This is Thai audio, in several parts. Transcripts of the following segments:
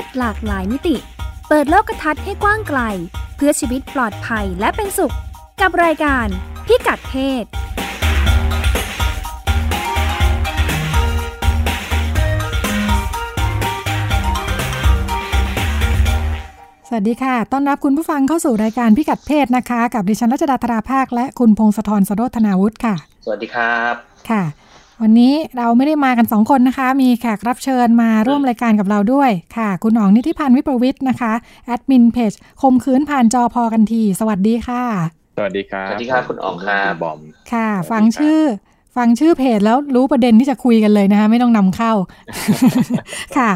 ศหลากหลายมิติ เปิดโลกทัศน์ให้กว้างไกล เพื่อชีวิตปลอดภัยและเป็นสุข กับรายการพิกัดเพศสวัสดีค่ะ ต้อนรับคุณผู้ฟังเข้าสู่รายการพิกัดเพศนะคะ กับดิฉันรัชดาธราภาค และคุณพงศธรสโรธนาวุฒิค่ะ สวัสดีครับ ค่ะ วันนี้เราไม่ได้มากันสองคนนะคะ มีแขกรับเชิญมาร่วมรายการกับเราด้วยค่ะ คุณอ๋องนิติพันธ์วิประวิทย์นะคะ แอดมินเพจคมคืนผ่านจอพอกันที สวัสดีค่ะ สวัสดีครับ สวัสดีครับคุณอ๋องครับบอม ค่ะสวัสดีฟังครับชื่อ ฟังชื่อเพจแล้วรู้ประเด็นที่จะคุยกันเลยนะคะ ไม่ต้องนำเข้า ค่ะ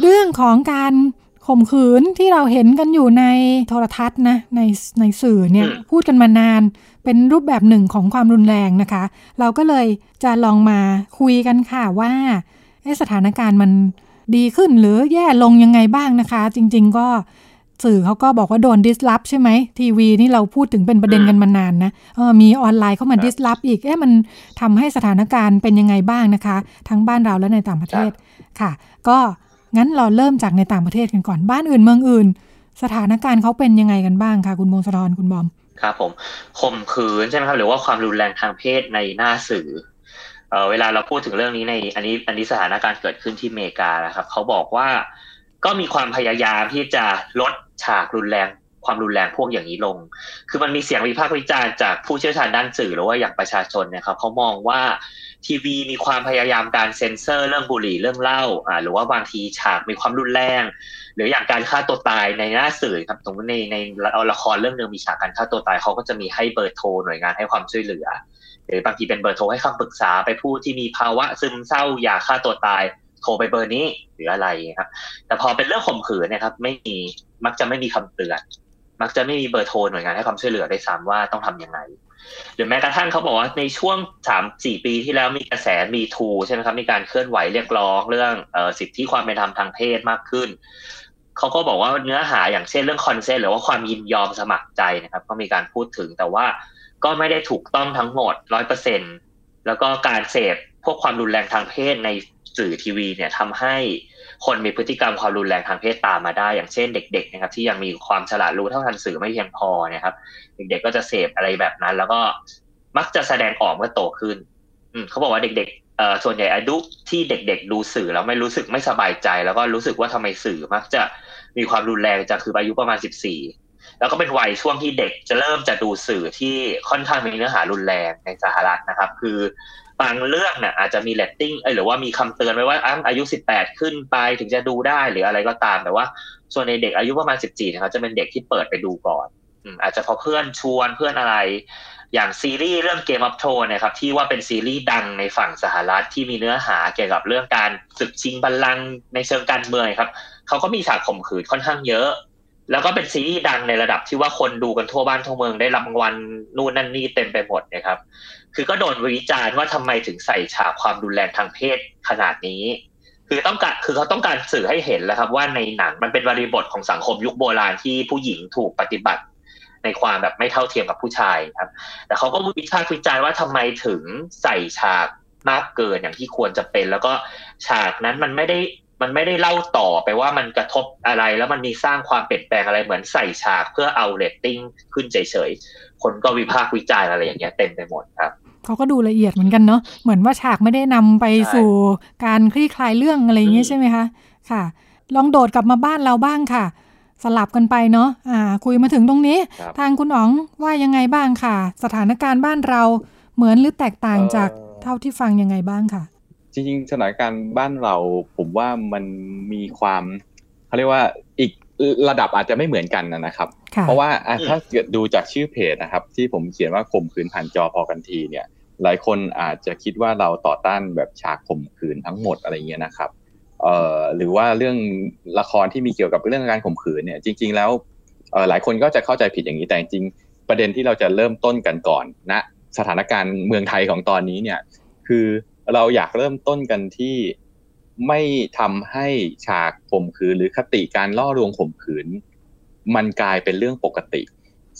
เรื่องของการข่มขืนที่เราเห็นกันอยู่ในโทรทัศน์นะในในสื่อเนี่ยอืมพูดกันมานาน เป็นรูปแบบหนึ่งของความรุนแรงนะคะ เราก็เลยจะลองมาคุยกันค่ะว่าเอ๊ะสถานการณ์มันดีขึ้นหรือแย่ลงยังไงบ้างนะคะ จริง ๆ ก็สื่อเขาก็บอกว่าโดนดิสลอฟใช่ไหมทีวีนี่เราพูดถึงเป็นประเด็นกันมานานนะเออมีออนไลน์เข้ามาครับดิสลอฟอีกเอ๊ะมันทำให้สถานการณ์เป็นยังไงบ้างนะคะ ทั้งบ้านเราและในต่างประเทศค่ะ ก็งั้นเราเริ่มจากในต่างประเทศกันก่อนบ้านอื่นเมืองอื่น สถานการณ์เขาเป็นยังไงกันบ้างคะคุณมงคลรคุณบอม ครับผมข่มขืนใช่ไหมครับหรือว่าความรุนแรงทางเพศในหน้าสื่อเอเวลาเราพูดถึงเรื่องนี้ในอันนี้อันนี้สถานการณ์เกิดขึ้นที่อเมริกานะครับเขาบอกว่าก็มีความพยายามที่จะลดฉากรุนแรง ความรุนแรงพวกอย่างนี้ลง คือมันมีเสียงวิพากษ์วิจารณ์จากผู้เชี่ยวชาญด้านสื่อหรือว่าอย่างประชาชนนี่ยครับเขามองว่าทีวีมีความพยายามการเซ็นเซอร์เรื่องบุหรี่เรื่องเหล้าอ่าหรือว่าบางทีฉากมีความรุนแรง หรืออย่างการฆ่าตัวตายในหน้าสื่อครับตรงในในละครเรื่องหนึ่งมีฉากการฆ่าตัวตายเขาก็จะมีให้เบอร์โทรหน่วยงานให้ความช่วยเหลือ หรือบางทีเป็นเบอร์โทรให้คำปรึกษาไปผู้ที่มีภาวะซึมเศร้าอยากฆ่าตัวตายโทรไปเบอร์นี้หรืออะไรครับ แต่พอเป็นเรื่องข่มขืนเนะครับ ไม่มีมักจะไม่มีคำเตือน มักจะไม่มีเบอร์โทรหน่วยงานให้ความช่วยเหลือได้ซ้ำว่าต้องทำยังไง หรือแม้กระทั่งเขาบอกว่าในช่วงสามสี่ปีที่แล้วมีกระแสมีทูใช่ไหมครับ มีการเคลื่อนไหวเรียกร้องเรื่องออสิทธิความเป็นธรรมทางเพศมากขึ้นเขาก็บอกว่าเนื้อหาอย่างเช่นเรื่อง consent หรือว่าความยินยอมสมัครใจนะครับ ก็มีการพูดถึงแต่ว่าก็ไม่ได้ถูกต้องทั้งหมดร้อยเปอร์เซ็นต์แล้วก็การเสพพวกความรุนแรงทางเพศในสื่อทีวีเนี่ยทำให้ คนมีพฤติกรรมความรุนแรงทางเพศตามมาได้ อย่างเช่นเด็ก ๆ นะครับ ที่ยังมีความฉลาดรู้เท่าทันสื่อไม่เพียงพอนะครับ เด็ก ๆ ก็จะเสพอะไรแบบนั้น แล้วก็มักจะแสดงออกเมื่อโตขึ้นอืเขาบอกว่าเด็กๆเอ่อส่วนใหญ่อายุที่เด็ก ๆ ดูสื่อแล้วไม่รู้สึกไม่สบายใจ แล้วก็รู้สึกว่าทำไมสื่อมักจะมีความรุนแรงจะคืออายุประมาณสิบสี่แล้วก็เป็นวัยช่วงที่เด็กจะเริ่มจะดูสื่อที่ค่อนข้างมีเนื้อหารุนแรงในสหรัฐนะครับ คือ บางเรื่องเนี่ยอาจจะมีเรตติ้งเอยหรือว่ามีคำเตือนไว้ว่าอายุสิบแปดขึ้นไปถึงจะดูได้หรืออะไรก็ตามแต่ว่า ส่วนในเด็กอายุประมาณสิบสี่นะครับจะเป็นเด็กที่เปิดไปดูก่อนอาจจะเพราะเพื่อนชวนเพื่อนอะไร อย่างซีรีส์เรื่อง Game of Thrones นะครับที่ว่าเป็นซีรีส์ดังในฝั่งสหรัฐที่มีเนื้อหาเกี่ยวกับเรื่องการศึกชิงบัลลังก์ในเชิงการเมืองครับเขาก็มีฉากข่มขืนค่อนข้างเยอะ แล้วก็เป็นซีรีส์ดังในระดับที่ว่าคนดูกันทั่วบ้านทั่วเมืองได้รับรางวัลนู่นนั่นนี่เต็มไปหมดนะครับ คือก็โดนวิจารณ์ว่าทำไมถึงใส่ฉากความรุนแรงทางเพศขนาดนี้ คือต้องการคือเขาต้องการสื่อให้เห็นแล้วครับ ว่าในหนังมันเป็นบริบทของสังคมยุคโบราณที่ผู้หญิงถูกปฏิบัติ ในความแบบไม่เท่าเทียมกับผู้ชายครับ แต่เขาก็วิพากษ์วิจารณ์ว่าทำไมถึงใส่ฉากมากเกินอย่างที่ควรจะเป็น แล้วก็ฉากนั้นมันไม่ได้ มันไม่ได้เล่าต่อไปว่ามันกระทบอะไร แล้วมันมีสร้างความเปลี่ยนแปลงอะไรเหมือนใส่ฉากเพื่อเอาเรตติ้งขึ้นเฉยๆ คนก็วิพากษ์วิจารณ์อะไรอย่างเงี้ยเต็มไปหมดครับเขาก็ดูละเอียดเหมือนกันเนาะเหมือนว่าฉากไม่ได้นำไปใช่สู่การคลี่คลายเรื่องอะไรอย่างเงี้ยอืมใช่ไหมคะค่ะ ลองโดดกลับมาบ้านเราบ้างค่ะ สลับกันไปเนาะอ่า คุยมาถึงตรงนี้ครับทางคุณอ๋องว่ายังไงบ้างค่ะ สถานการณ์บ้านเราเหมือนหรือแตกต่างจากเท่าที่ฟังยังไงบ้างค่ะ จริงๆสถานการณ์บ้านเราผมว่ามันมีความเขาเรียกว่าอีกระดับอาจจะไม่เหมือนกันนะครับค่ะเพราะว่าอะอืมถ้าเกิดดูจากชื่อเพจนะครับ ที่ผมเขียนว่าข่มขืนผ่านจอพอกันทีเนี่ย หลายคนอาจจะคิดว่าเราต่อต้านแบบฉากข่มขืนทั้งหมดอะไรเงี้ยนะครับเอ่อหรือว่าเรื่องละครที่มีเกี่ยวกับเรื่องการข่มขืนเนี่ย จริง ๆ แล้วเอ่อหลายคนก็จะเข้าใจผิดอย่างนี้แต่จริงๆประเด็นที่เราจะเริ่มต้นกันก่อนณนะสถานการณ์เมืองไทยของตอนนี้เนี่ย คือ เราอยากเริ่มต้นกันที่ไม่ทำให้ฉากข่มขืนหรือคติการล่อลวงข่มขืน มันกลายเป็นเรื่องปกติ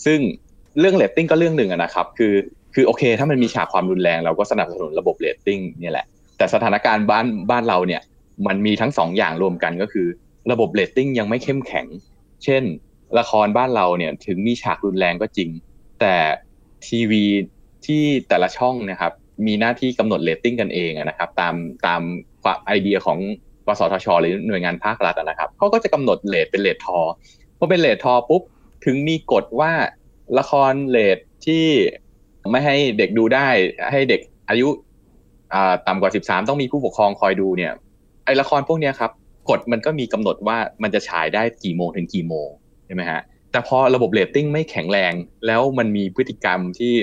ซึ่งเรื่องเรตติ้งก็เรื่องหนึ่งนะครับ คือคือโอเค ถ้ามันมีฉากความรุนแรง เราก็สนับสนุนระบบเรตติ้งนี่แหละ แต่สถานการณ์บ้านบ้านเราเนี่ย มันมีทั้งสองอย่างรวมกันก็คือ ระบบเรตติ้งยังไม่เข้มแข็ง เช่น ละครบ้านเราเนี่ยถึงมีฉากรุนแรงก็จริง แต่ทีวีที่แต่ละช่องนะครับ มีหน้าที่กำหนดเรตติ้งกันเองนะครับตามตามไอเดียของกสทช หรือหน่วยงานภาครัฐนะครับเขาก็จะกำหนดเรตเป็นเรททอพอเป็นเรททอปุ๊บถึงมีกฎว่าละครเรตที่ไม่ให้เด็กดูได้ ให้เด็กอายุต่ำกว่า 13 ต้องมีผู้ปกครองคอยดูเนี่ยไอ้ละครพวกนี้ครับกฎมันก็มีกำหนดว่ามันจะฉายได้กี่โมงถึงกี่โมงใช่ไหมฮะแต่พอระบบเรตติ้งไม่แข็งแรง แล้วมันมีพฤติกรรมที่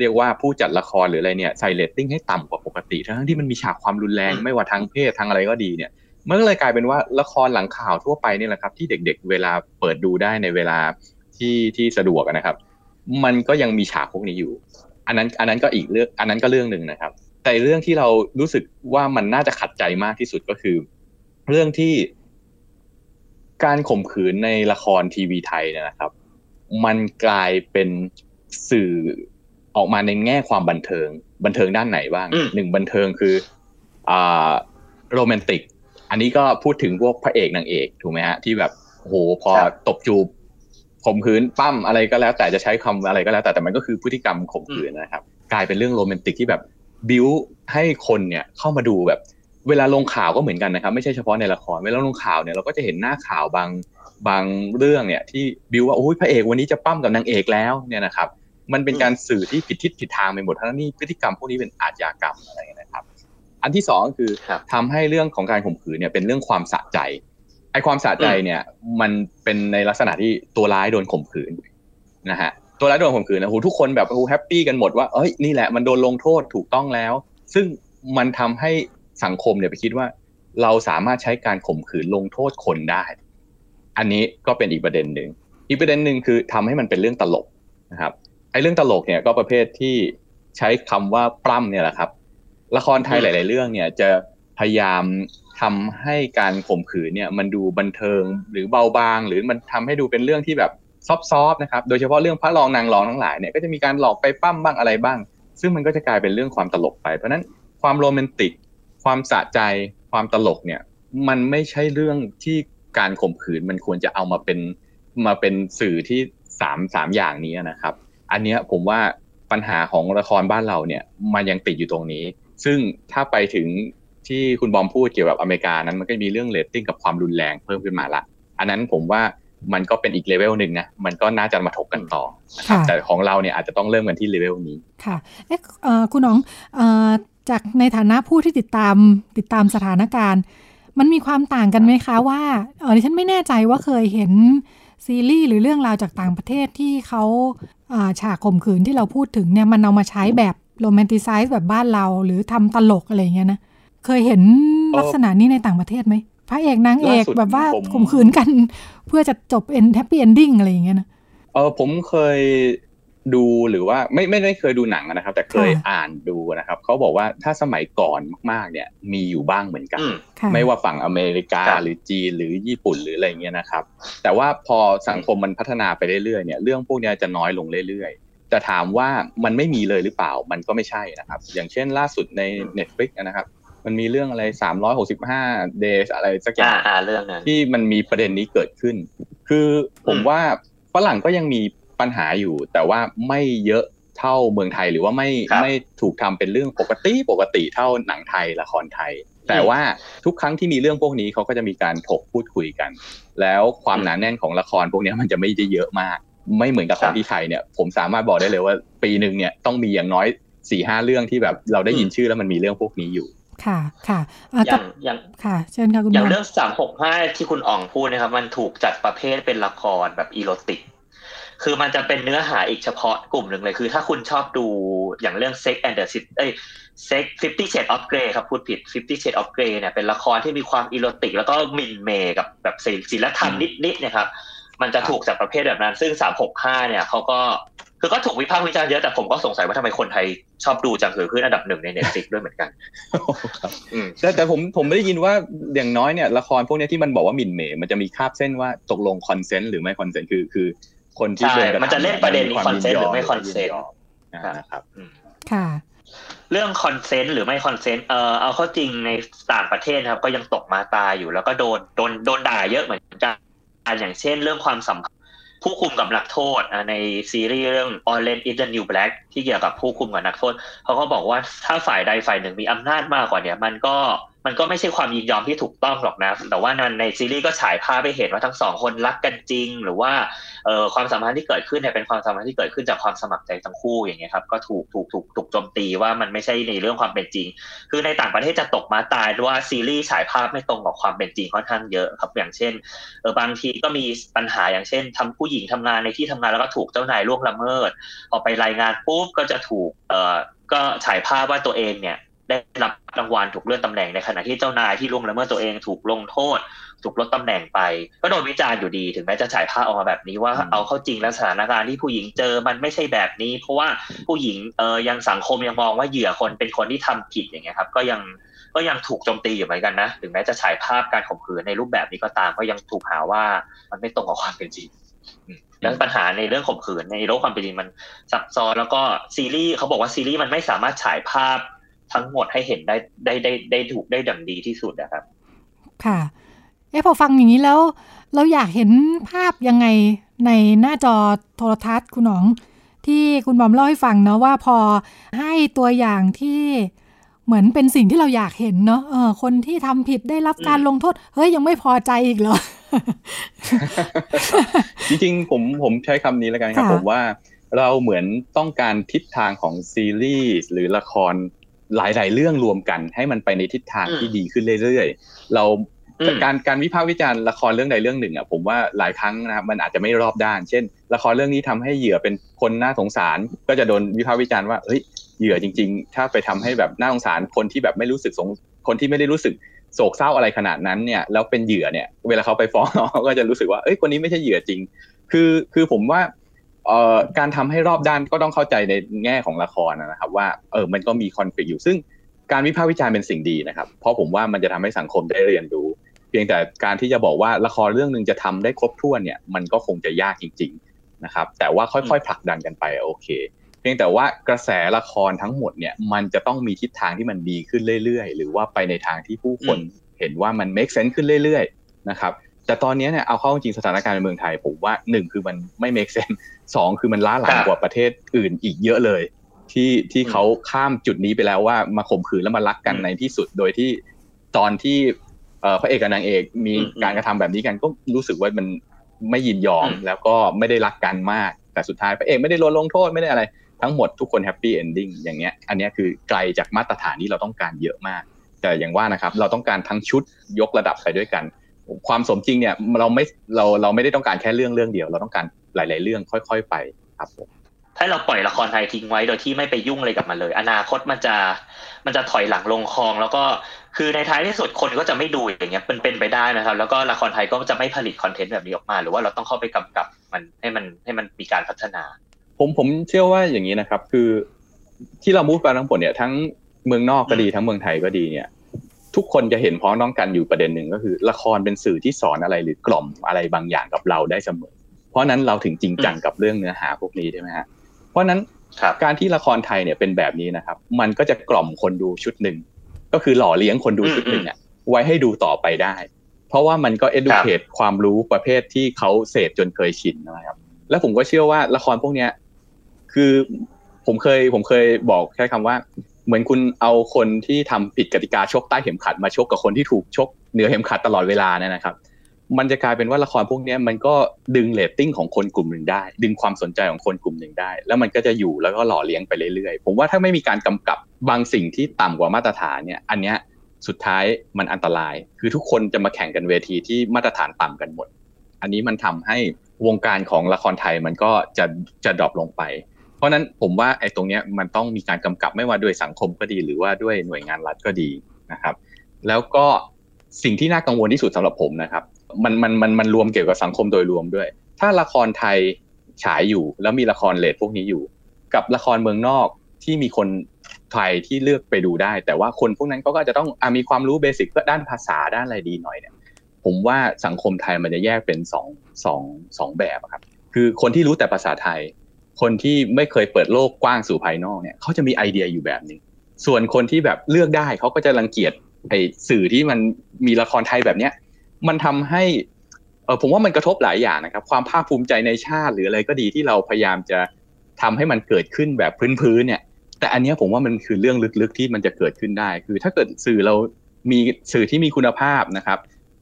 เรียกว่าผู้จัดละครหรืออะไรเนี่ยใส่เรตติ้งให้ต่ำกว่าปกติ ทั้งที่มันมีฉากความรุนแรงไม่ว่าทางเพศทางอะไรก็ดีเนี่ยมันก็เลยกลายเป็นว่าละครหลังข่าวทั่วไปนี่แหละครับ ที่เด็กๆ เวลาเปิดดูได้ในเวลาที่ที่สะดวกนะครับ มันก็ยังมีฉากพวกนี้อยู่ อันนั้นอันนั้นก็อีกเรื่องอันนั้นก็เรื่องหนึ่งนะครับ แต่เรื่องที่เรารู้สึกว่ามันน่าจะขัดใจมากที่สุดก็คือ เรื่องที่การข่มขืนในละครทีวีไทยเนี่ยนะครับ มันกลายเป็นสื่อ ออกมาในแง่ความบันเทิง บันเทิงด้านไหนบ้างหนึ่งบันเทิงคืออ่าโรแมนติก อันนี้ก็พูดถึงพวกพระเอกนางเอกถูกไหมฮะที่แบบโหพอตบจูบข่มขืนปั้มอะไรก็แล้ว แต่จะใช้คำอะไรก็แล้ว แต่แต่มันก็คือพฤติกรรมข่มขืนนะครับ กลายเป็นเรื่องโรแมนติกที่แบบบิวให้คนเนี่ยเข้ามาดูแบบ เวลาลงข่าวก็เหมือนกันนะครับ ไม่ใช่เฉพาะในละครเวลาลงข่าวเนี่ยเราก็จะเห็นหน้าข่าวบางบางเรื่องเนี่ยที่บิวว่าโอ้ยพระเอกวันนี้จะปั้มกับนางเอกแล้วเนี่ยนะครับ มันเป็นการสื่อที่ผิดทิศผิดทางไปหมดทั้งนี้พฤติกรรมพวกนี้เป็นอาชญากรรมอะไรนะครับ อันที่สองก็คือทำให้เรื่องของการข่มขืนเนี่ยเป็นเรื่องความสะใจไอความสะใจเนี่ยมันเป็นในลักษณะที่ตัวร้ายโดนข่มขืนนะฮะตัวร้ายโดนข่มขืนนะโหทุกคนแบบโอ้แฮปปี้กันหมดว่าเอ้ยนี่แหละมันโดนลงโทษถูกต้องแล้ว ซึ่งมันทำให้สังคมเนี่ยไปคิดว่า เราสามารถใช้การข่มขืนลงโทษคนได้ อันนี้ก็เป็นอีกประเด็นหนึ่งอีกประเด็นหนึ่งคือทำให้มันเป็นเรื่องตลกนะครับ ไอ้เรื่องตลกเนี่ยก็ประเภทที่ใช้คำว่าปล้ำเนี่ยแหละครับ ละครไทยหลาย ๆ เรื่องเนี่ยจะพยายามทำให้การข่มขืนเนี่ยมันดูบันเทิงหรือเบาบาง หรือมันทำให้ดูเป็นเรื่องที่แบบซอฟๆนะครับ โดยเฉพาะเรื่องพระรองนางรองทั้งหลายเนี่ยก็จะมีการหลอกไปปั้มบ้างอะไรบ้าง ซึ่งมันก็จะกลายเป็นเรื่องความตลกไป เพราะนั้นความโรแมนติก ความสะใจ ความตลกเนี่ย มันไม่ใช่เรื่องที่การข่มขืนมันควรจะเอามาเป็นมาเป็นสื่อที่สามสามอย่างนี้นะครับ อันนี้ผมว่าปัญหาของละครบ้านเราเนี่ยมันยังติดอยู่ตรงนี้ ซึ่งถ้าไปถึงที่คุณบอมพูดเกี่ยวกับอเมริกานั้นมันก็มีเรื่องเรตติ้งกับความรุนแรงเพิ่มขึ้นมาละอันนั้นผมว่ามันก็เป็นอีกเลเวลหนึ่งนะ มันก็น่าจะมาถกกันต่อ แต่ของเราเนี่ยอาจจะต้องเริ่มกันที่เลเวลนี้ ค่ะ เอ๊ะคุณน้องจากในฐานะผู้ที่ติดตามติดตามสถานการณ์ มันมีความต่างกันไหมคะว่าเออดิฉันไม่แน่ใจว่าเคยเห็น ซีรีส์หรือเรื่องราวจากต่างประเทศที่เขาฉากข่มขืนที่เราพูดถึงเนี่ยมันเอามาใช้แบบ romanticize แบบบ้านเราหรือทำตลกอะไรเงี้ยนะเคยเห็นลักษณะนี้ในต่างประเทศไหมพระเอกนางเอกแบบว่าข่มขืนกัน เพื่อจะจบ end happy ending อะไรอย่างเงี้ยนะเออผมเคย ดูหรือว่าไม่ไม่ได้เคยดูหนังนะครับ แต่เคยอ่านดูนะครับเขาบอกว่าถ้าสมัยก่อนมากๆ เนี่ยมีอยู่บ้างเหมือนกัน ไม่ว่าฝั่งอเมริกาหรือจีนหรือญี่ปุ่นหรืออะไรเงี้ยนะครับ แต่ว่าพอสังคมมันพัฒนาไปเรื่อยๆเนี่ยเรื่องพวกนี้จะน้อยลงเรื่อยๆแต่ถามว่ามันไม่มีเลยหรือเปล่ามันก็ไม่ใช่นะครับ อย่างเช่นล่าสุดใน Netflix นะครับมันมีเรื่องอะไรสามร้อยหกสิบห้าเดย์อะไรสักอย่างที่มันมีประเด็นนี้เกิดขึ้น คือผมว่าฝรั่งก็ยังมี ปัญหาอยู่ แต่ว่าไม่เยอะเท่าเมืองไทยหรือว่าไม่ไม่ถูกทำเป็นเรื่องปกติปกติเท่าหนังไทยละครไทย แต่ว่าทุกครั้งที่มีเรื่องพวกนี้เขาก็จะมีการถกพูดคุยกัน แล้วความหนาแน่นของละครพวกนี้มันจะไม่ได้เยอะมาก ไม่เหมือนกับของที่ไทยเนี่ย ผมสามารถบอกได้เลยว่าปีหนึ่งเนี่ยต้องมีอย่างน้อยสี่ห้าเรื่องที่แบบเราได้ยินชื่อแล้วมันมีเรื่องพวกนี้อยู่ค่ะค่ะอย่างอย่างค่ะเชิญค่ะคุณอย่างเรื่องสามหกห้าที่คุณอ่องพูดนะครับ มันถูกจัดประเภทเป็นละครแบบอีโรติก คือมันจะเป็นเนื้อหาอีกเฉพาะกลุ่มหนึ่งเลย คือถ้าคุณชอบดูอย่างเรื่อง Sex and the City เอ้ย Sex Fifty Shades of Grey ครับพูดผิด Fifty Shades of Grey เนี่ยเป็นละครที่มีความอีโรติก แล้วก็หมิ่นเหม่กับแบบศีลธรรมนิดๆนะครับ มันจะถูกจัดประเภทแบบนั้น ซึ่งสามหกห้าเนี่ยเขาก็คือก็ถูกวิพากษ์วิจารณ์เยอะแต่ผมก็สงสัยว่าทำไมคนไทยชอบดูจังคือขึ้นอันดับหนึ่งใน Netflix ด้วยเหมือนกันแต่แต่ผมผมไม่ได้ยินว่าอย่างน้อยเนี่ยละครพวกนี้ที่มันบอกว่าหมิ่นเหม่มันจะมีคาบเส้นว่าตกลง consent หรือไม่ consent คือคือ คนที่โดนกระทำมันจะเล่นประเด็นนี้ consent หรือไม่ consentนะครับค่ะ เรื่อง consent หรือไม่ consent เออเอาเข้าจริงในต่างประเทศครับ ก็ยังตกม้าตายอยู่แล้วก็โดนโดนโดนด่าเยอะเหมือนกันอย่างเช่นเรื่องความสัมพันธ์ผู้คุมกับนักโทษในซีรีส์เรื่อง Orange is the New Black ที่เกี่ยวกับผู้คุมกับนักโทษเขาก็บอกว่าถ้าฝ่ายใดฝ่ายหนึ่งมีอำนาจมากกว่าเนี่ยมันก็ มันก็ไม่ใช่ความยินยอมที่ถูกต้องหรอกนะ แต่ว่าในซีรีส์ก็ฉายภาพไปเห็นว่าทั้งสองคนรักกันจริง หรือว่าเอ่อความสัมพันธ์ที่เกิดขึ้นเนี่ยเป็นความสัมพันธ์ที่เกิดขึ้นจากความสมัครใจทั้งคู่อย่างเงี้ยครับก็ถูกถูกถูกถูกโจมตีว่ามันไม่ใช่ในเรื่องความเป็นจริง คือในต่างประเทศจะตกมาตายว่าซีรีส์ฉายภาพไม่ตรงกับความเป็นจริงค่อนข้างเยอะครับอย่างเช่นเออบางทีก็มีปัญหาอย่างเช่นทำผู้หญิงทำงานในที่ทำงานแล้วก็ถูกเจ้านายล่วงละเมิดพอไปรายงานปุ๊บก็จะถูกเอ่อก็ฉายภาพว่าตัวเองเนี่ย ได้รับรางวัลถูกเลื่อนตำแหน่งในขณะที่เจ้านายที่ล่วงละเมิดตัวเองถูกลงโทษ ถูกลดตำแหน่งไป ก็โดนวิจารณ์อยู่ดีถึงแม้จะฉายภาพออกมาแบบนี้ว่าเอาเข้าจริงแล้วสถานการณ์ที่ผู้หญิงเจอมันไม่ใช่แบบนี้ เพราะว่าผู้หญิงเออยังสังคมยังมองว่าเหยื่อคนเป็นคนที่ทำผิดอย่างเงี้ยครับ ก็ยังก็ยังถูกโจมตีอยู่เหมือนกันนะถึงแม้จะฉายภาพการข่มขืนในรูปแบบนี้ก็ตามก็ยังถูกหาว่ามันไม่ตรงกับความเป็นจริงแล้วปัญหาในเรื่องข่มขืนในโลกความเป็นจริงมันซับซ้อนแล้วก็ซีรีส์เขาบอกว่าซีรีส์มันไม่สามารถฉายภาพ ทั้งหมดให้เห็นได้ได้ได้ได้ถูกได้ดังดีที่สุดนะครับ ค่ะเอ๊ะพอฟังอย่างนี้แล้ว เราอยากเห็นภาพยังไงในหน้าจอโทรทัศน์คุณหนอง ที่คุณบอมเล่าให้ฟังเนาะว่าพอให้ตัวอย่างที่เหมือนเป็นสิ่งที่เราอยากเห็นเนาะเออคนที่ทำผิดได้รับการลงโทษ เฮ้ย ยังไม่พอใจอีกเหรอ จริงๆ ผมผมใช้คำนี้แล้วกันครับ ผมว่าเราเหมือนต้องการทิศทางของซีรีส์หรือละคร หลาย ๆ เรื่องรวมกัน ให้มันไปในทิศทางที่ดีขึ้นเรื่อยๆ เราการการวิพากษ์วิจารณ์ละครเรื่องใดเรื่องหนึ่งอะผมว่าหลายครั้งนะครับมันอาจจะไม่รอบด้าน เช่น ละครเรื่องนี้ทำให้เหยื่อเป็นคนน่าสงสาร ก็จะโดนวิพากษ์วิจารณ์ว่าเฮ้ยเหยื่อจริง ๆ ถ้าไปทำให้แบบน่าสงสารคนที่แบบไม่รู้สึกสงคนที่ไม่ได้รู้สึกโศกเศร้าอะไรขนาดนั้นเนี่ยแล้วเป็นเหยื่อเนี่ย เวลาเขาไปฟ้องเขาก็จะรู้สึกว่าเอ้ยคนนี้ไม่ใช่เหยื่อจริง คือคือผมว่า เอ่อการทำให้รอบด้านก็ต้องเข้าใจในแง่ของละครนะครับ ว่าเออมันก็มีคอนฟ lict อยู่ซึ่งการวิพากษ์วิจารณ์เป็นสิ่งดีนะครับ เพราะผมว่ามันจะทำให้สังคมได้เรียนรู้ เพียงแต่การที่จะบอกว่าละครเรื่องหนึ่งจะทำได้ครบถ้วนเนี่ยมันก็คงจะยากจริง ๆนะครับ แต่ว่าค่อยๆผลักดันกันไปโอเค เพียงแต่ว่ากระแสละครทั้งหมดเนี่ยมันจะต้องมีทิศทางที่มันดีขึ้นเรื่อยๆ หรือว่าไปในทางที่ผู้คนเห็นว่ามัน make sense ขึ้นเรื่อยๆนะครับ แต่ตอนนี้เนี่ยเอาเข้าจริงสถานการณ์ในเมืองไทยผมว่าหนึ่งคือมันไม่ make sense สองคือมันล้าหลังกว่าประเทศอื่นอีกเยอะเลย ที่ที่เขาข้ามจุดนี้ไปแล้วว่ามาข่มขืนแล้วมารักกันในที่สุดโดยที่ตอนที่พระเอกกับนางเอกมีการกระทำแบบนี้กันก็รู้สึกว่ามันไม่ยินยอมแล้วก็ไม่ได้รักกันมาก แต่สุดท้ายพระเอกไม่ได้โดนลงโทษไม่ได้อะไร ทั้งหมดทุกคน happy ending อย่างเงี้ย อันนี้คือไกลจากมาตรฐานที่เราต้องการเยอะมาก แต่อย่างว่านะครับ เราต้องการทั้งชุดยกระดับไปด้วยกัน ความสมจริงเนี่ยเราไม่เราเราไม่ได้ต้องการแค่เรื่องเรื่องเดียว เราต้องการหลาย ๆ เรื่องค่อย ๆ ไปครับผมถ้าเราปล่อยละครไทยทิ้งไว้โดยที่ไม่ไปยุ่งอะไรกับมันเลย อนาคตมันจะมันจะถอยหลังลงคลอง แล้วก็คือในท้ายที่สุดคนก็จะไม่ดูอย่างเงี้ยเป็นเป็นไปได้นะครับ แล้วก็ละครไทยก็จะไม่ผลิตคอนเทนต์แบบนี้ออกมา หรือว่าเราต้องเข้าไปกำกับมันให้มันให้มันมีการพัฒนา ผมผมเชื่อว่าอย่างนี้นะครับ คือที่เรามูฟไปทั้งหมดเนี่ยทั้งเมืองนอกก็ดีทั้งเมืองไทยก็ดีเนี่ย ทุกคนจะเห็นพ้องต้องกันอยู่ประเด็นหนึ่งก็คือ ละครเป็นสื่อที่สอนอะไรหรือกล่อมอะไรบางอย่างกับเราได้เสมอ เพราะนั้นเราถึงจริงจังกับเรื่องเนื้อหาพวกนี้ใช่ไหมฮะเพราะนั้นการที่ละครไทยเนี่ยเป็นแบบนี้นะครับ มันก็จะกล่อมคนดูชุดหนึ่งก็คือหล่อเลี้ยงคนดูชุดหนึ่งอะไว้ให้ดูต่อไปได้ เพราะว่ามันก็ educate ความรู้ประเภทที่เขาเสพจนเคยชินนะครับ แล้วผมก็เชื่อว่าละครพวกเนี้ยคือผมเคยผมเคยบอกแค่คำว่า เหมือนคุณเอาคนที่ทำผิดกติกาชกใต้เข็มขัดมาชกกับคนที่ถูกชกเหนือเข็มขัดตลอดเวลาเนี่ยนะครับ มันจะกลายเป็นว่าละครพวกนี้มันก็ดึงเรตติ้งของคนกลุ่มหนึ่งได้ ดึงความสนใจของคนกลุ่มหนึ่งได้ แล้วมันก็จะอยู่แล้วก็หล่อเลี้ยงไปเรื่อยๆ ผมว่าถ้าไม่มีการกำกับบางสิ่งที่ต่ำกว่ามาตรฐานเนี่ยอันเนี้ยสุดท้ายมันอันตราย คือทุกคนจะมาแข่งกันเวทีที่มาตรฐานต่ำกันหมด อันนี้มันทำให้วงการของละครไทยมันก็จะจะ drop ลงไป เพราะนั้นผมว่าไอ้ตรงเนี้ยมันต้องมีการกำกับไม่ว่าด้วยสังคมก็ดี หรือว่าด้วยหน่วยงานรัฐก็ดีนะครับ แล้วก็สิ่งที่น่ากังวลที่สุดสำหรับผมนะครับ มันมันมันมันรวมเกี่ยวกับสังคมโดยรวมด้วย ถ้าละครไทยฉายอยู่ แล้วมีละครเรตพวกนี้อยู่ กับละครเมืองนอกที่มีคนไทยที่เลือกไปดูได้ แต่ว่าคนพวกนั้นก็จะต้องเอ่อมีความรู้ basic เพื่อด้านภาษาด้านอะไรดีหน่อยเนี่ยผมว่าสังคมไทยมันจะแยกเป็นสองสองสองแบบครับ คือคนที่รู้แต่ภาษาไทย คนที่ไม่เคยเปิดโลกกว้างสู่ภายนอกเนี่ยเขาจะมีไอเดียอยู่แบบนึงส่วนคนที่แบบเลือกได้เขาก็จะรังเกียจไอสื่อที่มันมีละครไทยแบบเนี้ยมันทำให้เออผมว่ามันกระทบหลายอย่างนะครับ ความภาคภูมิใจในชาติหรืออะไรก็ดีที่เราพยายามจะทำให้มันเกิดขึ้นแบบพื้นๆเนี่ย แต่อันนี้ผมว่ามันคือเรื่องลึกๆที่มันจะเกิดขึ้นได้ คือ ถ้าเกิดสื่อเรามีสื่อที่มีคุณภาพนะครับ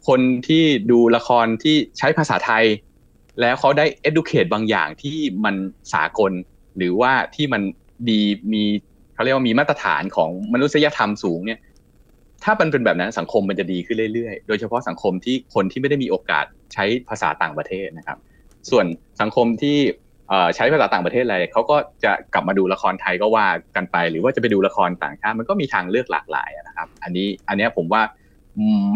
คนที่ดูละครที่ใช้ภาษาไทย แล้วเขาได้ educate บางอย่างที่มันสากล หรือว่าที่มันดีมีเขาเรียกว่ามีมาตรฐานของมนุษยธรรมสูงเนี่ย ถ้ามันเป็นแบบนั้นสังคมมันจะดีขึ้นเรื่อยๆ โดยเฉพาะสังคมที่คนที่ไม่ได้มีโอกาสใช้ภาษาต่างประเทศนะครับ ส่วนสังคมที่ใช้ภาษาต่างประเทศอะไรเขาก็จะกลับมาดูละครไทยก็ว่ากันไป หรือว่าจะไปดูละครต่างชาติมันก็มีทางเลือกหลากหลายนะครับ อันนี้อันนี้ผมว่า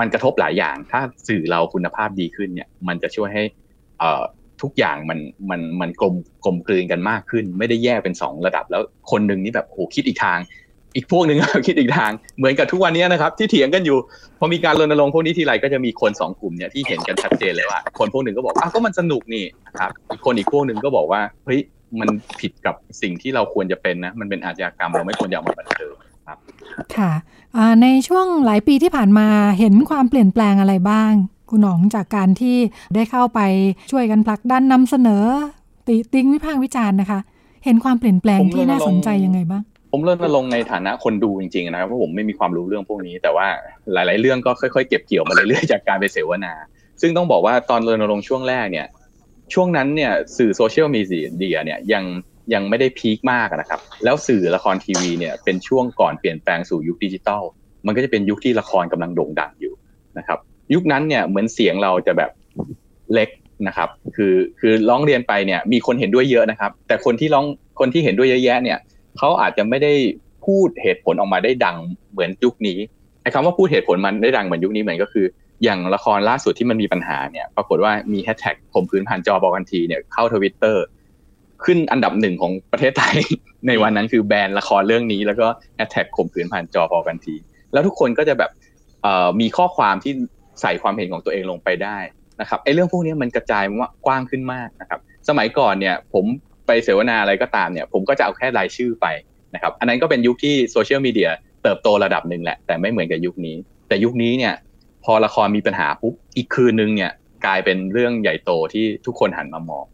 มันกระทบหลายอย่าง ถ้าสื่อเราคุณภาพดีขึ้นเนี่ย มันจะช่วยให้ ทุกอย่างมันมันมันกลมกลมกลืนกันมากขึ้น ไม่ได้แยกเป็นสองระดับ แล้วคนหนึ่งนี่แบบโหคิดอีกทาง อีกพวกหนึ่งคิดอีกทางเหมือนกับทุกวันนี้นะครับที่เถียงกันอยู่พอมีการรณรงค์พวกนี้ทีไรก็จะมีคนสองกลุ่มเนี่ยที่เห็นกันชัดเจนเลยว่า คนพวกหนึ่งก็บอกอ้าวก็มันสนุกนี่ครับอีกคนอีกพวกหนึ่งก็บอกว่าเฮ้ยมันผิดกับสิ่งที่เราควรจะเป็นนะมันเป็นอาชญากรรมเราไม่ควรจะเอามาบันเทิงครับ ค่ะในช่วงหลายปีที่ผ่านมาเห็นความเปลี่ยนแปลงอะไรบ้าง คุณหนองจากการที่ได้เข้าไปช่วยกันผลักดันนำเสนอ ติติงวิพากษ์วิจารณ์นะคะ เห็นความเปลี่ยนแปลงที่น่าสนใจยังไงบ้าง ผมเริ่มลงในฐานะคนดูจริงๆนะครับเพราะผมไม่มีความรู้เรื่องพวกนี้ แต่ว่าหลาย ๆ เรื่องก็ค่อยๆ เก็บเกี่ยวมาเรื่อยๆจากการไปเสวนา ซึ่งต้องบอกว่าตอนรณรงค์ช่วงแรกเนี่ย ช่วงนั้นเนี่ยสื่อโซเชียลมีเดียเนี่ยยังยังไม่ได้พีคมากนะครับ แล้วสื่อละครทีวีเนี่ยเป็นช่วงก่อนเปลี่ยนแปลงสู่ยุคดิจิตอล มันก็จะเป็นยุคที่ละครกำลังโด่งดังอยู่นะครับ ยุคนั้นเนี่ยเหมือนเสียงเราจะแบบเล็กนะครับ คือคือร้องเรียนไปเนี่ยมีคนเห็นด้วยเยอะนะครับ แต่คนที่ร้องคนที่เห็นด้วยเยอะแยะเนี่ยเขาอาจจะไม่ได้พูดเหตุผลออกมาได้ดังเหมือนยุคนี้ไอ้คำว่าพูดเหตุผลมันได้ดังเหมือนยุคนี้เหมือนก็คือ อย่างละครล่าสุดที่มันมีปัญหาเนี่ย ปรากฏว่ามีแฮชแท็กขมขืนผ่านจอบอกกันทีเนี่ยเข้าทวิตเตอร์ขึ้นอันดับหนึ่งของประเทศไทย ในวันนั้นคือแบนละครเรื่องนี้แล้วก็แฮชแท็กข่มขืนผ่านจอพอกันที แล้วทุกคนก็จะแบบมีข้อความที่ ใส่ความเห็นของตัวเองลงไปได้นะครับไอ้เรื่องพวกนี้มันกระจายว่ากว้างขึ้นมากนะครับสมัยก่อนเนี่ยผมไปเสวนาอะไรก็ตามเนี่ยผมก็จะเอาแค่รายชื่อไปนะครับอันนั้นก็เป็นยุคที่โซเชียลมีเดียเติบโตระดับหนึ่งแหละ แต่ไม่เหมือนกับยุคนี้ แต่ยุคนี้เนี่ยพอละครมีปัญหาปุ๊บอีกคืนนึงเนี่ยกลายเป็นเรื่องใหญ่โตที่ทุกคนหันมามอง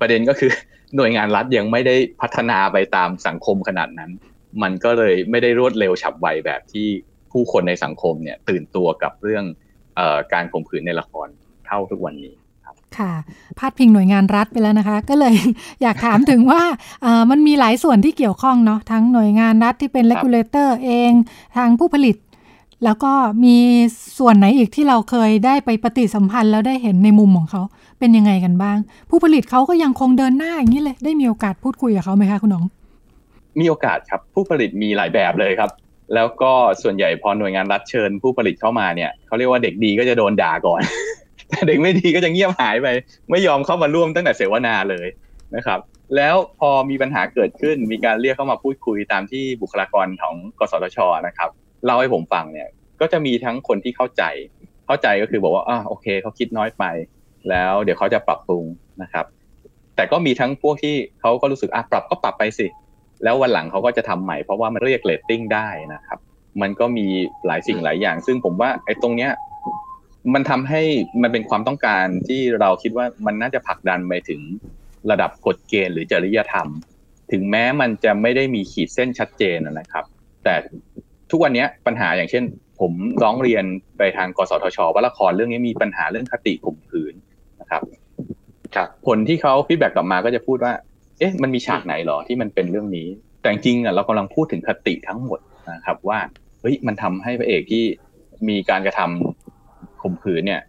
ประเด็นก็คือหน่วยงานรัฐยังไม่ได้พัฒนาไปตามสังคมขนาดนั้น มันก็เลยไม่ได้รวดเร็วฉับไวแบบที่ผู้คนในสังคมเนี่ยตื่นตัวกับเรื่อง การข่มขืนในละครเท่าทุกวันนี้ค่ะพาดพิงหน่วยงานรัฐไปแล้วนะคะ ก็เลยอยากถามถึงว่ามันมีหลายส่วนที่เกี่ยวข้องเนาะทั้งหน่วยงานรัฐที่เป็น regulator เองทางผู้ผลิต แล้วก็มีส่วนไหนอีกที่เราเคยได้ไปปฏิสัมพันธ์แล้วได้เห็นในมุมของเขาเป็นยังไงกันบ้าง ผู้ผลิตเขาก็ยังคงเดินหน้าอย่างนี้เลยได้มีโอกาสพูดคุยกับเขาไหมคะคุณอ๋อง มีโอกาสครับผู้ผลิตมีหลายแบบเลยครับ แล้วก็ส่วนใหญ่พอหน่วยงานรัฐเชิญผู้ผลิตเข้ามาเนี่ยเขาเรียกว่าเด็กดีก็จะโดนด่าก่อน แต่เด็กไม่ดีก็จะเงียบหายไป ไม่ยอมเข้ามาร่วมตั้งแต่เสวนาเลยนะครับ แล้วพอมีปัญหาเกิดขึ้นมีการเรียกเข้ามาพูดคุยตามที่บุคลากรของกสทชนะครับเล่าให้ผมฟังเนี่ยก็จะมีทั้งคนที่เข้าใจ เข้าใจก็คือบอกว่าอ่าโอเคเขาคิดน้อยไป แล้วเดี๋ยวเขาจะปรับปรุงนะครับ แต่ก็มีทั้งพวกที่เขาก็รู้สึกอะปรับก็ปรับไปสิ แล้ววันหลังเขาก็จะทำใหม่เพราะว่ามันเรียกเลตติ้งได้นะครับ มันก็มีหลายสิ่งหลายอย่าง ซึ่งผมว่าไอ้ตรงเนี้ยมันทำให้มันเป็นความต้องการที่เราคิดว่ามันน่าจะผลักดันไปถึงระดับกฎเกณฑ์หรือจริยธรรม ถึงแม้มันจะไม่ได้มีขีดเส้นชัดเจนนะครับ แต่ทุกวันนี้ปัญหาอย่างเช่น ผมร้องเรียนไปทางกสทชว่าละครเรื่องนี้มีปัญหาเรื่องคติข่มขืนนะครับครับผลที่เขาฟีดแบ็กกลับมาก็จะพูดว่า เอ๊ะมันมีฉากไหนหรอที่มันเป็นเรื่องนี้ แต่จริงอะเรากำลังพูดถึงคติทั้งหมดนะครับว่าเฮ้ยมันทำให้พระเอกที่มีการกระทำข่มขืนเนี่ย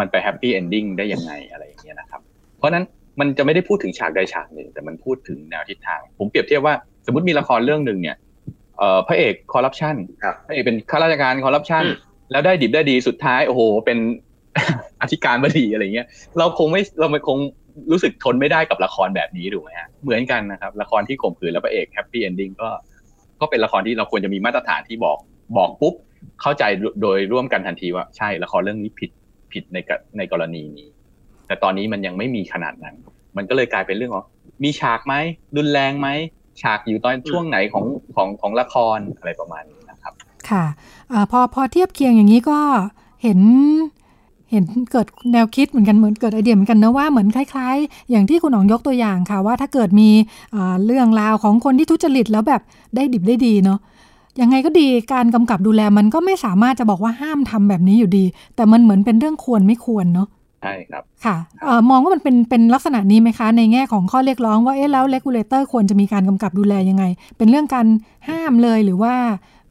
มันไป happy ending ได้ยังไงอะไรอย่างเงี้ยนะครับ เพราะนั้นมันจะไม่ได้พูดถึงฉากใดฉากหนึ่ง แต่มันพูดถึงแนวทิศทาง ผมเปรียบเทียบว่าสมมติมีละครเรื่องหนึ่งเนี่ยเอ่อพระเอกคอร์รัปชันพระเอกเป็นข้าราชการคอร์รัปชันแล้วได้ดิบได้ดีสุดท้ายโอ้โห เป็นอธิการบดีอะไรเงี้ยเราคงไม่เราไม่คง รู้สึกทนไม่ได้กับละครแบบนี้ถูกไหมฮะเหมือนกันนะครับ ละครที่ข่มขืนแล้วพระเอก happy ending ก็ก็เป็นละครที่เราควรจะมีมาตรฐานที่บอกบอกปุ๊บ เข้าใจโดยร่วมกันทันทีว่าใช่ละครเรื่องนี้ผิดผิดในในกรณีนี้ แต่ตอนนี้มันยังไม่มีขนาดนั้น มันก็เลยกลายเป็นเรื่องของมีฉากไหมรุนแรงไหมฉากอยู่ตอนช่วงไหนของของของละครอะไรประมาณนี้นะครับ ค่ะอพอพอเทียบเคียงอย่างนี้ก็เห็น เห็นเกิดแนวคิดเหมือนกันเหมือนเกิดไอเดียเหมือนกันนะว่าเหมือนคล้ายๆ อย่างที่คุณอ๋องยกตัวอย่างค่ะว่าถ้าเกิดมีเรื่องราวของคนที่ทุจริตแล้วแบบได้ดิบได้ดีเนาะยังไงก็ดีการกำกับดูแลมันก็ไม่สามารถจะบอกว่าห้ามทำแบบนี้อยู่ดี แต่มันเหมือนเป็นเรื่องควรไม่ควรเนาะใช่ครับค่ะออมองว่ามันเป็นเป็นลักษณะนี้ไหมคะ ในแง่ของข้อเรียกร้องว่าเอ๊ะแล้ว regulator ควรจะมีการกำกับดูแลยังไง เป็นเรื่องการห้ามเลยหรือว่า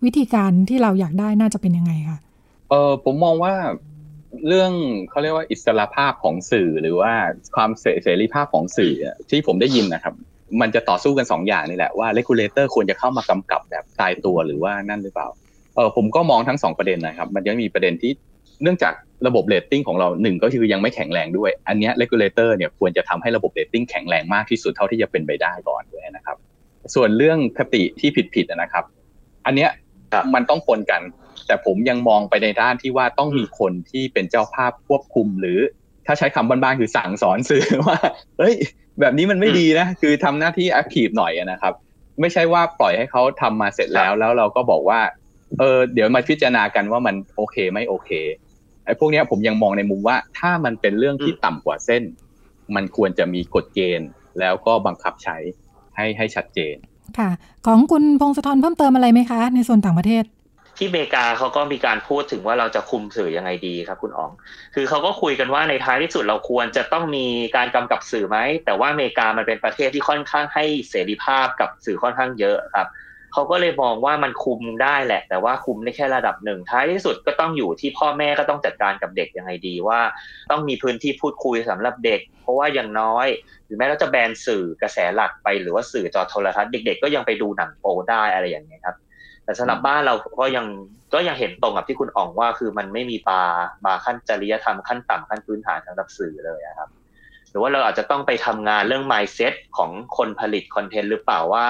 วิธีการที่เราอยากได้น่าจะเป็นยังไงคะเออผมมองว่า เรื่องเขาเรียกว่าอิสรภาพของสื่อหรือว่าความเสรีภาพของสื่อที่ผมได้ยินนะครับ มันจะต่อสู้กันสองอย่างนี่แหละว่า regulator ควรจะเข้ามากำกับแบบตายตัวหรือว่านั่นหรือเปล่าเออผมก็มองทั้งสองประเด็นนะครับ มันยังมีประเด็นที่เนื่องจากระบบเรตติ้งของเราหนึ่งก็คือยังไม่แข็งแรงด้วย อันนี้ regulator เนี่ยควรจะทำให้ระบบเรตติ้งแข็งแรงมากที่สุดเท่าที่จะเป็นไปได้ก่อนด้วยนะครับ ส่วนเรื่องคติที่ผิดๆนะครับ อันเนี้ยมันต้องปนกัน แต่ผมยังมองไปในด้านที่ว่าต้องมีคนที่เป็นเจ้าภาพควบคุม หรือถ้าใช้คำบ้านๆคือสั่งสอนสื่อว่าเฮ้ย แบบนี้มันไม่ดีนะ คือทำหน้าที่แอคทีฟหน่อยนะครับ ไม่ใช่ว่าปล่อยให้เขาทำมาเสร็จแล้วแล้วเราก็บอกว่า เออเดี๋ยวมาพิจารณากันว่ามันโอเคไม่โอเคไอ้พวกนี้ผมยังมองในมุมว่าถ้ามันเป็นเรื่องที่ต่ำกว่าเส้น มันควรจะมีกฎเกณฑ์ แล้วก็บังคับใช้ให้ให้ชัดเจน ค่ะ ของคุณพงศธรเพิ่มเติมอะไรไหมคะ ในส่วนต่างประเทศ ที่อเมริกาเขาก็มีการพูดถึงว่าเราจะคุมสื่อยังไงดีครับ คุณอ๋อง คือเขาก็คุยกันว่าในท้ายที่สุดเราควรจะต้องมีการกำกับสื่อไหม แต่ว่าอเมริกามันเป็นประเทศที่ค่อนข้างให้เสรีภาพกับสื่อค่อนข้างเยอะครับเขาก็เลยมองว่ามันคุมได้แหละ แต่ว่าคุมได้แค่ระดับหนึ่ง ท้ายที่สุดก็ต้องอยู่ที่พ่อแม่ก็ต้องจัดการกับเด็กยังไงดีว่า ต้องมีพื้นที่พูดคุยสำหรับเด็ก เพราะว่าอย่างน้อยหรือแม้เราจะแบนสื่อกระแสหลักไปหรือว่าสื่อจอโทรทัศน์เด็ก ๆ ก็ยังไปดูหนังโป๊ได้อะไรอย่างเงี้ยครับ แต่สำหรับบ้านเราก็ยังก็ยังเห็นตรงกับที่คุณอ๋องว่าคือมันไม่มีบาบาขั้นจริยธรรมขั้นต่ำขั้นพื้นฐานสำหรับสื่อเลยครับ หรือว่าเราอาจจะต้องไปทำงานเรื่อง mindset ของคนผลิต content หรือเปล่าว่า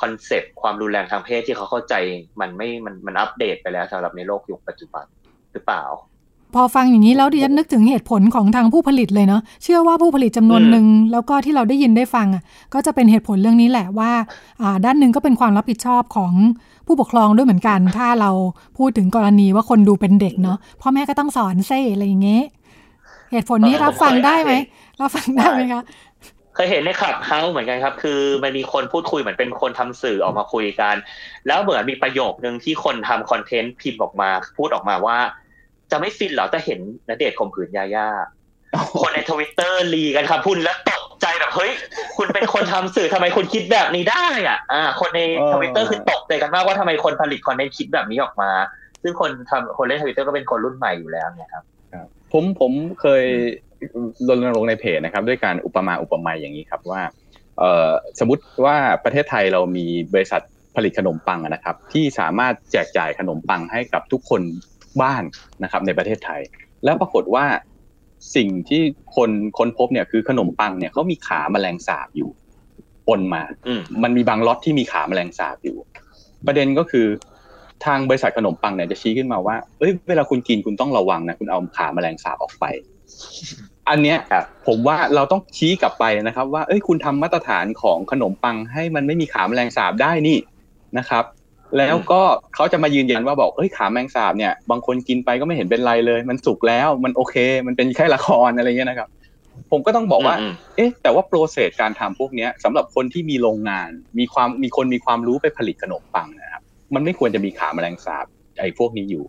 concept ความรุนแรงทางเพศที่เขาเข้าใจมันไม่มันมันอัปเดตไปแล้วสำหรับในโลกยุคปัจจุบันหรือเปล่า พอฟังอย่างนี้แล้วดิฉันนึกถึงเหตุผลของทางผู้ผลิตเลยเนาะเชื่อว่าผู้ผลิตจำนวนหนึ่งแล้วก็ที่เราได้ยินได้ฟังอะก็จะเป็นเหตุผลเรื่องนี้แหละว่าอ่าด้านหนึ่งก็เป็นความรับผิดชอบของผู้ปกครองด้วยเหมือนกัน ถ้าเราพูดถึงกรณีว่าคนดูเป็นเด็กเนาะพ่อแม่ก็ต้องสอนเซ่อะไรอย่างเงี้ยเหตุผลนี้รับฟังได้ไหมรับฟังได้ไหมคะเคยเห็นในขับเฮาเหมือนกันครับ คือมันมีคนพูดคุยเหมือนเป็นคนทำสื่อออกมาคุยกัน แล้วเหมือนมีประโยคนึงที่คนทำ content พิมพ์ออกมา พูดออกมาว่า จะไม่ฟินเหรอจะเห็นณเดชน์ข่มขืนญาญ่าคนในทวิตเตอร์รีกันครับพูดแล้วตกใจแบบเฮ้ย คุณเป็นคนทำสื่อทำไมคุณคิดแบบนี้ได้อะ อ่า คนในทวิตเตอร์คือตกใจกันมากว่าทำไมคนผลิต content คิดแบบนี้ออกมา ซึ่งคนทำคนเล่นทวิตเตอร์ก็เป็นคนรุ่นใหม่อยู่แล้วเนี่ยครับผมผมเคยรณรงค์ในเพจนะครับ ด้วยการอุปมาอุปไมยอย่างนี้ครับว่าเอ่อสมมติว่าประเทศไทยเรามีบริษัทผลิตขนมปังนะครับ ที่สามารถแจกจ่ายขนมปังให้กับทุกคน บ้านนะครับในประเทศไทย แล้วปรากฏว่าสิ่งที่คนค้นพบเนี่ยคือขนมปังเนี่ยเขามีขาแมลงสาบอยู่ปนมา มันมีบางล็อตที่มีขาแมลงสาบอยู่ ประเด็นก็คือทางบริษัทขนมปังเนี่ยจะชี้ขึ้นมาว่า เอ้ย เวลาคุณกินคุณต้องระวังนะ คุณเอาขาแมลงสาบออกไป อันเนี้ยผมว่าเราต้องชี้กลับไปนะครับ ว่า เอ้ย คุณทำมาตรฐานของขนมปังให้มันไม่มีขาแมลงสาบได้นี่นะครับ แล้วก็เขาจะมายืนยันว่าบอกเอ้ยขาแมงสาบเนี่ยบางคนกินไปก็ไม่เห็นเป็นไรเลย มันสุกแล้วมันโอเค มันเป็นแค่ละครอะไรเงี้ยนะครับ ผมก็ต้องบอกว่า เอ๊ะ แต่ว่าโปรเซสการทำพวกนี้สำหรับคนที่มีโรงงาน มีความมีคนมีความรู้ไปผลิตขนมปังนะครับมันไม่ควรจะมีขาแมลงสาบไอ้พวกนี้อยู่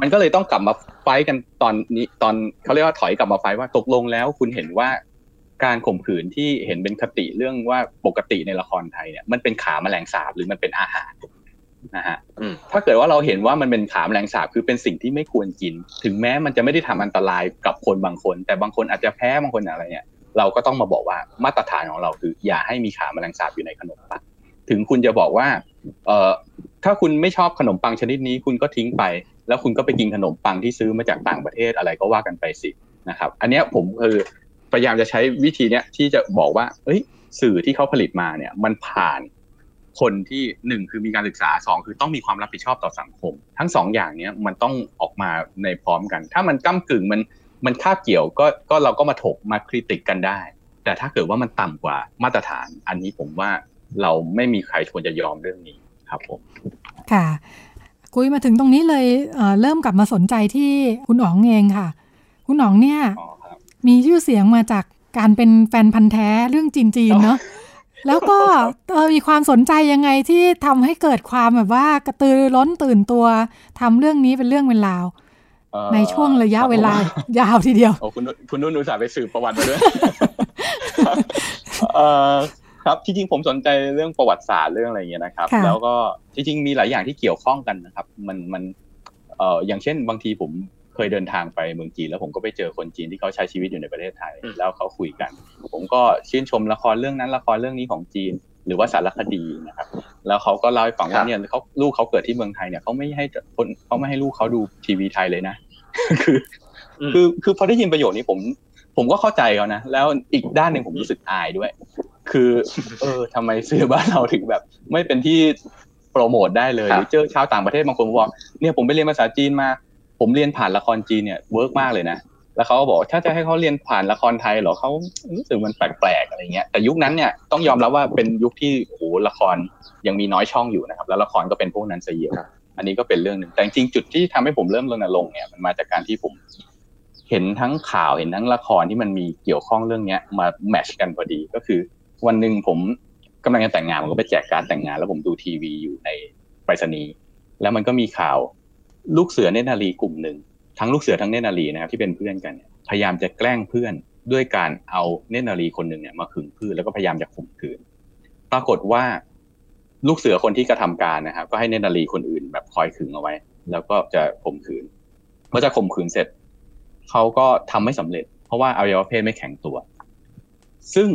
มันก็เลยต้องกลับมาไฟกันตอนนี้ตอนเขาเรียกว่าถอยกลับมาไฟว่าตกลงแล้วคุณเห็นว่าการข่มขืนที่เห็นเป็นคติเรื่องว่าปกติในละครไทยเนี่ยมันเป็นขาแมลงสาบหรือมันเป็นอาหาร นะฮะถ้าเกิดว่าเราเห็นว่ามันเป็นขาแมลงสาบคือเป็นสิ่งที่ไม่ควรกิน ถึงแม้มันจะไม่ได้ทำอันตรายกับคนบางคน แต่บางคนอาจจะแพ้บางคนอะไรเนี่ย เราก็ต้องมาบอกว่ามาตรฐานของเราคือ อย่าให้มีขาแมลงสาบอยู่ในขนมปังถึงคุณจะบอกว่า เอ่อถ้าคุณไม่ชอบขนมปังชนิดนี้คุณก็ทิ้งไป แล้วคุณก็ไปกินขนมปังที่ซื้อมาจากต่างประเทศอะไรก็ว่ากันไปสินะครับ อันนี้ผมคือพยายามจะใช้วิธีเนี้ยที่จะบอกว่า เอ้ย สื่อที่เขาผลิตมาเนี่ย มันผ่าน คนที่หนึ่งคือมีการศึกษาสองคือต้องมีความรับผิดชอบต่อสังคม ทั้งสองอย่างเนี้ยมันต้องออกมาในพร้อมกัน ถ้ามันก้ากึ่งมันมันคาบเกี่ยวก็ก็เราก็มาถกมาคริติกกันได้ แต่ถ้าเกิดว่ามันต่ำกว่ามาตรฐาน อันนี้ผมว่าเราไม่มีใครควรจะยอมเรื่องนี้ครับผมค่ะคุยมาถึงตรงนี้เลยเเริ่มกลับมาสนใจที่คุณอ๋องเองค่ะ คุณอ๋องเนี่ยมีชื่อเสียงมาจากการเป็นแฟนพันธ์แท้เรื่องจีนๆเนาะ แล้วก็มีความสนใจยังไงที่ทำให้เกิดความแบบว่ากระตือร้นตื่นตัวทำเรื่องนี้เป็นเรื่องเป็นราวในช่วงระยะเวลายาวทีเดียวโอ้คุณคุณนุ่นอุตส่าห์ไปสืบประวัติมาด้วยครับที่จริงผมสนใจเรื่องประวัติศาสตร์เรื่องอะไรเงี้ยนะครับ แล้วก็จริงๆมีหลายอย่างที่เกี่ยวข้องกันนะครับ มันมันเอ่ออย่างเช่นบางทีผม เคยเดินทางไปเมืองจีนแล้วผมก็ไปเจอคนจีนที่เขาใช้ชีวิตอยู่ในประเทศไทย แล้วเขาคุยกัน ผมก็ชื่นชมละครเรื่องนั้นละครเรื่องนี้ของจีน หรือว่าสารคดีนะครับ แล้วเขาก็เล่าให้ฟังว่าเนี่ยเขาลูกเขาเกิดที่เมืองไทยเนี่ยเขาไม่ให้คนเขาไม่ให้ลูกเขาดูทีวีไทยเลยนะ คือ คือคือพอได้ยินประโยชน์นี้ผม ผมก็เข้าใจเขานะแล้วอีกด้านหนึ่งผมรู้สึกอายด้วย คือ เออทำไมสื่อบ้านเราถึงแบบ ไม่เป็นที่โปรโมทได้เลยเจอชาวต่างประเทศบางคนบอกเนี่ยผมไปเรียนภาษาจีนมา ผมเรียนผ่านละครจีนเนี่ย work มากเลยนะแล้วเขาก็บอกถ้าจะให้เขาเรียนผ่านละครไทยเหรอเขารู้สึกมันแปลกๆอะไรเงี้ยแต่ยุคนั้นเนี่ยต้องยอมรับว่าเป็นยุคที่โอ้ละครยังมีน้อยช่องอยู่นะครับ แล้วละครก็เป็นพวกนั้นซะเยอะอันนี้ก็เป็นเรื่องหนึ่งแต่จริงจุดที่ทำให้ผมเริ่มรณรงค์เนี่ยมันมาจากการที่ผมเห็นทั้งข่าวเห็นทั้งละครที่มันมีเกี่ยวข้องเรื่องเนี้ยมาแมชกันพอดีก็คือ วันหนึ่งผมกำลังจะแต่งงานผมก็ไปแจกการแต่งงาน แล้วผมดูทีวีอยู่ในไปรษณีย์แล้วมันก็มีข่าว ลูกเสือเนนารีกลุ่มหนึ่งทั้งลูกเสือทั้งเนนารีนะครับที่เป็นเพื่อนกันพยายามจะแกล้งเพื่อนด้วยการเอาเนนารีคนหนึ่งเนี่ยมาขึงเพื่อนแล้วก็พยายามจะข่มขืน ปรากฏว่าลูกเสือคนที่กระทำการนะครับก็ให้เนนารีคนอื่นแบบคอยขึงเอาไว้ แล้วก็จะข่มขืนเมื่อจะข่มขืนเสร็จเขาก็ทำไม่สำเร็จ เพราะว่าอวัยวะเพศไม่แข็งตัว ซึ่ง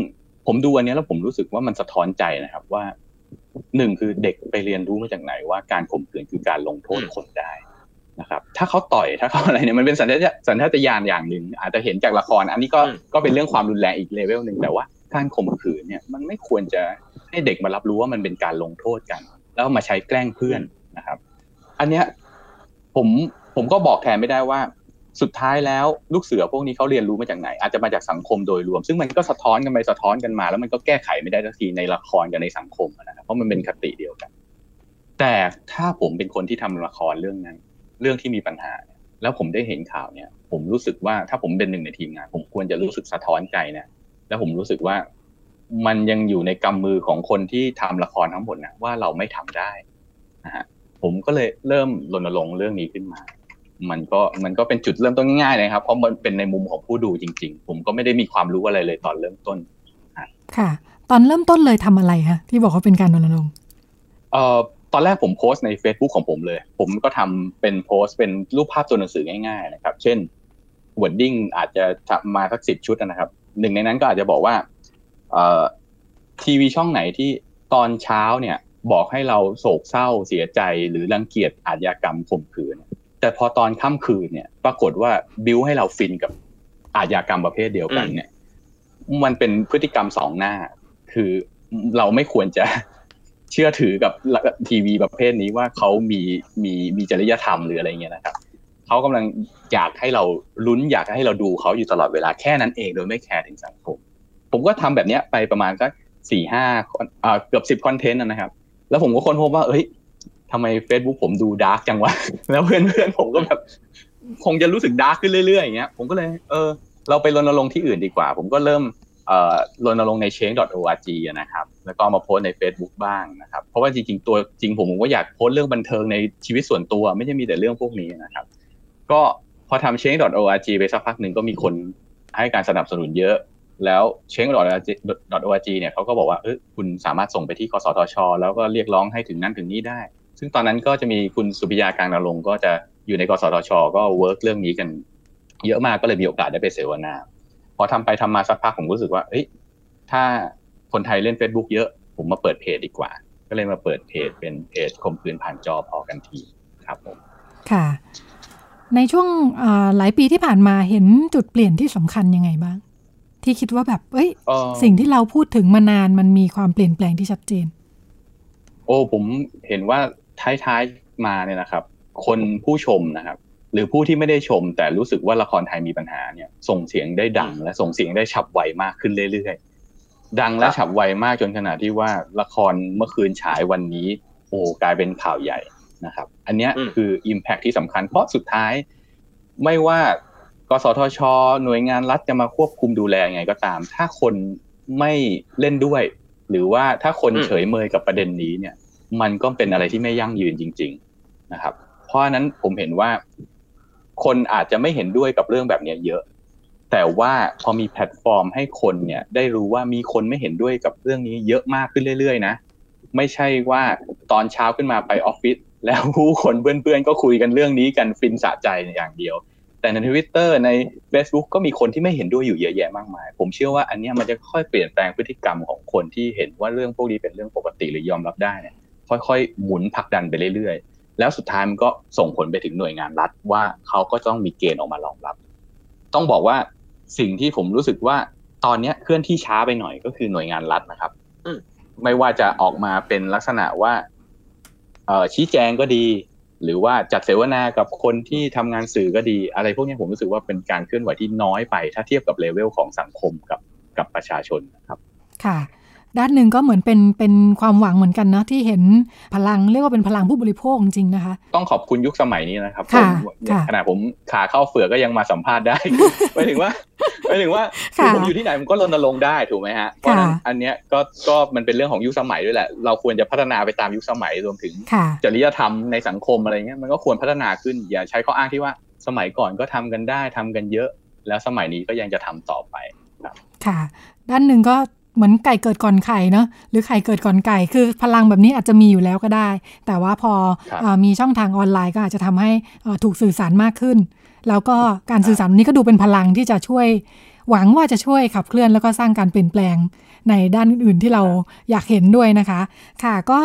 ผมดูอันนี้แล้วผมรู้สึกว่ามันสะท้อนใจนะครับว่าหนึ่งคือเด็กไปเรียนรู้มาจากไหนว่าการข่มขืนคือการลงโทษคนได้ นะครับถ้าเขาต่อยถ้าเขาอะไรเนี่ยมันเป็นสัญชาตสัญชาตญาณอย่างหนึ่งอาจจะเห็นจากละคร อันนี้ก็ก็เป็นเรื่องความรุนแรงอีกเลเวลหนึ่งแต่ว่าการข่มขืนเนี่ยมันไม่ควรจะให้เด็กมารับรู้ว่ามันเป็นการลงโทษกัน แล้วมาใช้แกล้งเพื่อนนะครับ อันเนี้ยผมผมก็บอกแทนไม่ได้ว่า สุดท้ายแล้วลูกเสือพวกนี้เขาเรียนรู้มาจากไหน อาจจะมาจากสังคมโดยรวม ซึ่งมันก็สะท้อนกันไปสะท้อนกันมา แล้วมันก็แก้ไขไม่ได้ทันทีในละครกับในสังคมนะครับเพราะมันเป็นคติเดียวกัน แต่ถ้าผมเป็นคนที่ทำละครเรื่องนั้น เรื่องที่มีปัญหา แล้วผมได้เห็นข่าวเนี่ย ผมรู้สึกว่าถ้าผมเป็นหนึ่งในทีมงาน ผมควรจะรู้สึกสะท้อนใจนะแล้วผมรู้สึกว่ามันยังอยู่ในกำมือของคนที่ทำละครทั้งหมดนะว่าเราไม่ทำได้นะฮะผมก็เลยเริ่มรณรงค์เรื่องนี้ขึ้นมา มันก็มันก็เป็นจุดเริ่มต้นง่ายๆเลยครับ เพราะมันเป็นในมุมของผู้ดูจริง ๆ ผมก็ไม่ได้มีความรู้อะไรเลยตอนเริ่มต้นค่ะ ตอนเริ่มต้นเลยทำอะไรฮะที่บอกว่าเป็นการรณรงค์เอ่อต อนแรกผมโพสต์ใน Facebook ของผมเลย ผมก็ทำเป็นโพสต์เป็นรูปภาพตัวหนังสือง่ายๆนะครับ เช่น wording อาจจะมาสักสิบชุดนะครับ หนึ่งในนั้นก็อาจจะบอกว่าเอ่อทีวีช่องไหนที่ตอนเช้าเนี่ยบอกให้เราโศกเศร้าเสียใจหรือรังเกียจอาชญากรรมข่มขืน แต่พอตอนค่ำคืนเนี่ย ปรากฏว่าบิวให้เราฟินกับอาญากรรมประเภทเดียวกันเนี่ย มันเป็นพฤติกรรมสองหน้า คือเราไม่ควรจะ เชื่อถือกับทีวีประเภทนี้ว่าเขามีมีมีจริยธรรมหรืออะไรเงี้ยนะครับเขากำลังอยากให้เราลุ้นอยากให้เราดูเขาอยู่ตลอดเวลาแค่นั้นเองโดยไม่ care ถึงสังคม ผมก็ทำแบบเนี้ยไปประมาณสักสี่ห้าเกือบสิบ content นะครับ แล้วผมก็ค้นพบว่า เอ้ยทำไม Facebook ผมดู dark จังวะ แล้วเพื่อนๆผมก็แบบ คงจะรู้สึก dark ขึ้นเรื่อยๆอย่างเงี้ย ผมก็เลย เออ เราไปรณรงค์ที่อื่นดีกว่า ผมก็เริ่ม รณรงค์ใน change.org นะครับ แล้วก็มาโพสใน Facebook บ้างนะครับ เพราะว่าจริงๆ ตัวจริงผมผมก็อยากโพสเรื่องบันเทิงในชีวิตส่วนตัว ไม่ใช่มีแต่เรื่องพวกนี้นะครับ ก็พอทำ change.org ไปสักพักหนึ่งก็มีคนให้การสนับสนุนเยอะ แล้ว change.org เนี่ยเขาก็บอกว่าเออคุณสามารถส่งไปที่กสทช แล้วก็เรียกร้องให้ถึงนั้นถึงนี้ได้ ซึ่งตอนนั้นก็จะมีคุณสุพิยาการนรงก็จะอยู่ในกสทช ก็เวิร์กเรื่องนี้กัน เยอะมากก็เลยมีโอกาสได้ไปเสวนา พอทำไปทำมาสักพักผมรู้สึกว่าเอ้ยถ้าคนไทยเล่น Facebook เยอะ ผมมาเปิดเพจดีกว่า ก็เลยมาเปิดเพจเป็นเพจคมคืนผ่านจอพอกันทีครับผมค่ะ ในช่วงหลายปีที่ผ่านมาเห็นจุดเปลี่ยนที่สำคัญยังไงบ้าง ที่คิดว่าแบบเอ้ยสิ่งที่เราพูดถึงมานานมันมีความเปลี่ยนแปลงที่ชัดเจน โอ้ผมเห็นว่าท้ายๆมาเนี่ยนะครับ คนผู้ชมนะครับห รือผู้ที่ไม่ได้ชม แต่รู้สึกว่าละครไทยมีปัญหาเนี่ย ส่งเสียงได้ดัง และส่งเสียงได้ฉับไวมากขึ้นเรื่อยๆดังและฉับไวมากจนขนาดที่ว่าละครเมื่อคืนฉายวันนี้ โอ้กลายเป็นข่าวใหญ่นะครับ อันเนี้ยคือ Impact ที่สำคัญเพราะสุดท้าย ไม่ว่ากสทช หน่วยงานรัฐจะมาควบคุมดูแลยังไงก็ตาม ถ้าคนไม่เล่นด้วย หรือว่าถ้าคนเฉยเมยกับประเด็นนี้เนี่ย มันก็เป็นอะไรที่ไม่ยั่งยืนจริง ๆนะครับ เพราะนั้นผมเห็นว่า คนอาจจะไม่เห็นด้วยกับเรื่องแบบนี้เยอะ แต่ว่าพอมีแพลตฟอร์มให้คนเนี่ย ได้รู้ว่ามีคนไม่เห็นด้วยกับเรื่องนี้เยอะมากขึ้นเรื่อย ๆ นะ ไม่ใช่ว่าตอนเช้าขึ้นมาไปออฟฟิศแล้วผู้คนเพื่อนๆก็คุยกันเรื่องนี้กันฟินสะใจอย่างเดียว แต่ในทวิตเตอร์ใน Facebook ก็มีคนที่ไม่เห็นด้วยอยู่เยอะแยะมากมาย ผมเชื่อว่าอันนี้มันจะค่อยเปลี่ยนแปลงพฤติกรรมของคนที่เห็นว่าเรื่องพวกนี้เป็นเรื่องปกติหรือยอมรับได้เนี่ยค่อยๆ หมุนผลักดันไปเรื่อยๆ แล้วสุดท้ายมันก็ส่งผลไปถึงหน่วยงานรัฐว่าเขาก็ต้องมีเกณฑ์ออกมารองรับ ต้องบอกว่าสิ่งที่ผมรู้สึกว่าตอนนี้เคลื่อนที่ช้าไปหน่อยก็คือหน่วยงานรัฐนะครับไม่ว่าจะออกมาเป็นลักษณะว่าเอชี้แจงก็ดี หรือว่าจัดเสวนากับคนที่ทำงานสื่อก็ดี อะไรพวกนี้ผมรู้สึกว่าเป็นการเคลื่อนไหวที่น้อยไป ถ้าเทียบกับเลเวลของสังคมกับกับประชาชนนะครับ ค่ะ ด้านหนึ่งก็เหมือนเป็นเป็นความหวังเหมือนกันนะที่เห็นพลังเรียกว่าเป็นพลังผู้บริโภคจริงๆนะคะ ต้องขอบคุณยุคสมัยนี้นะครับขณะผมขาเข้าเฟือก็ยังมาสัมภาษณ์ได้หมายถึงว่าหมายถึงว่าคือผมอยู่ที่ไหนผมก็รณรงค์ได้ถูกไหมฮะเพราะนั้นอันเนี้ยก็ก็มันเป็นเรื่องของยุคสมัยด้วยแหละ เราควรจะพัฒนาไปตามยุคสมัยรวมถึงจริยธรรมในสังคมอะไรเงี้ยมันก็ควรพัฒนาขึ้นอย่าใช้ข้ออ้างที่ว่าสมัยก่อนก็ทำกันได้ทำกันเยอะ แล้วสมัยนี้ก็ยังจะทำต่อไปครับค่ะ ด้านหนึ่งก็ เหมือนไก่เกิดก่อนไข่เนาะหรือไข่เกิดก่อนไก่ คือพลังแบบนี้อาจจะมีอยู่แล้วก็ได้ แต่ว่าพออมีช่องทางออนไลน์ก็อาจจะทำให้ถูกสื่อสารมากขึ้น แล้วก็การสื่อสารนี้ก็ดูเป็นพลังที่จะช่วย หวังว่าจะช่วยขับเคลื่อนแล้วก็สร้างการเปลี่ยนแปลงในด้านอื่นๆที่เราอยากเห็นด้วยนะคะ ค่ะก็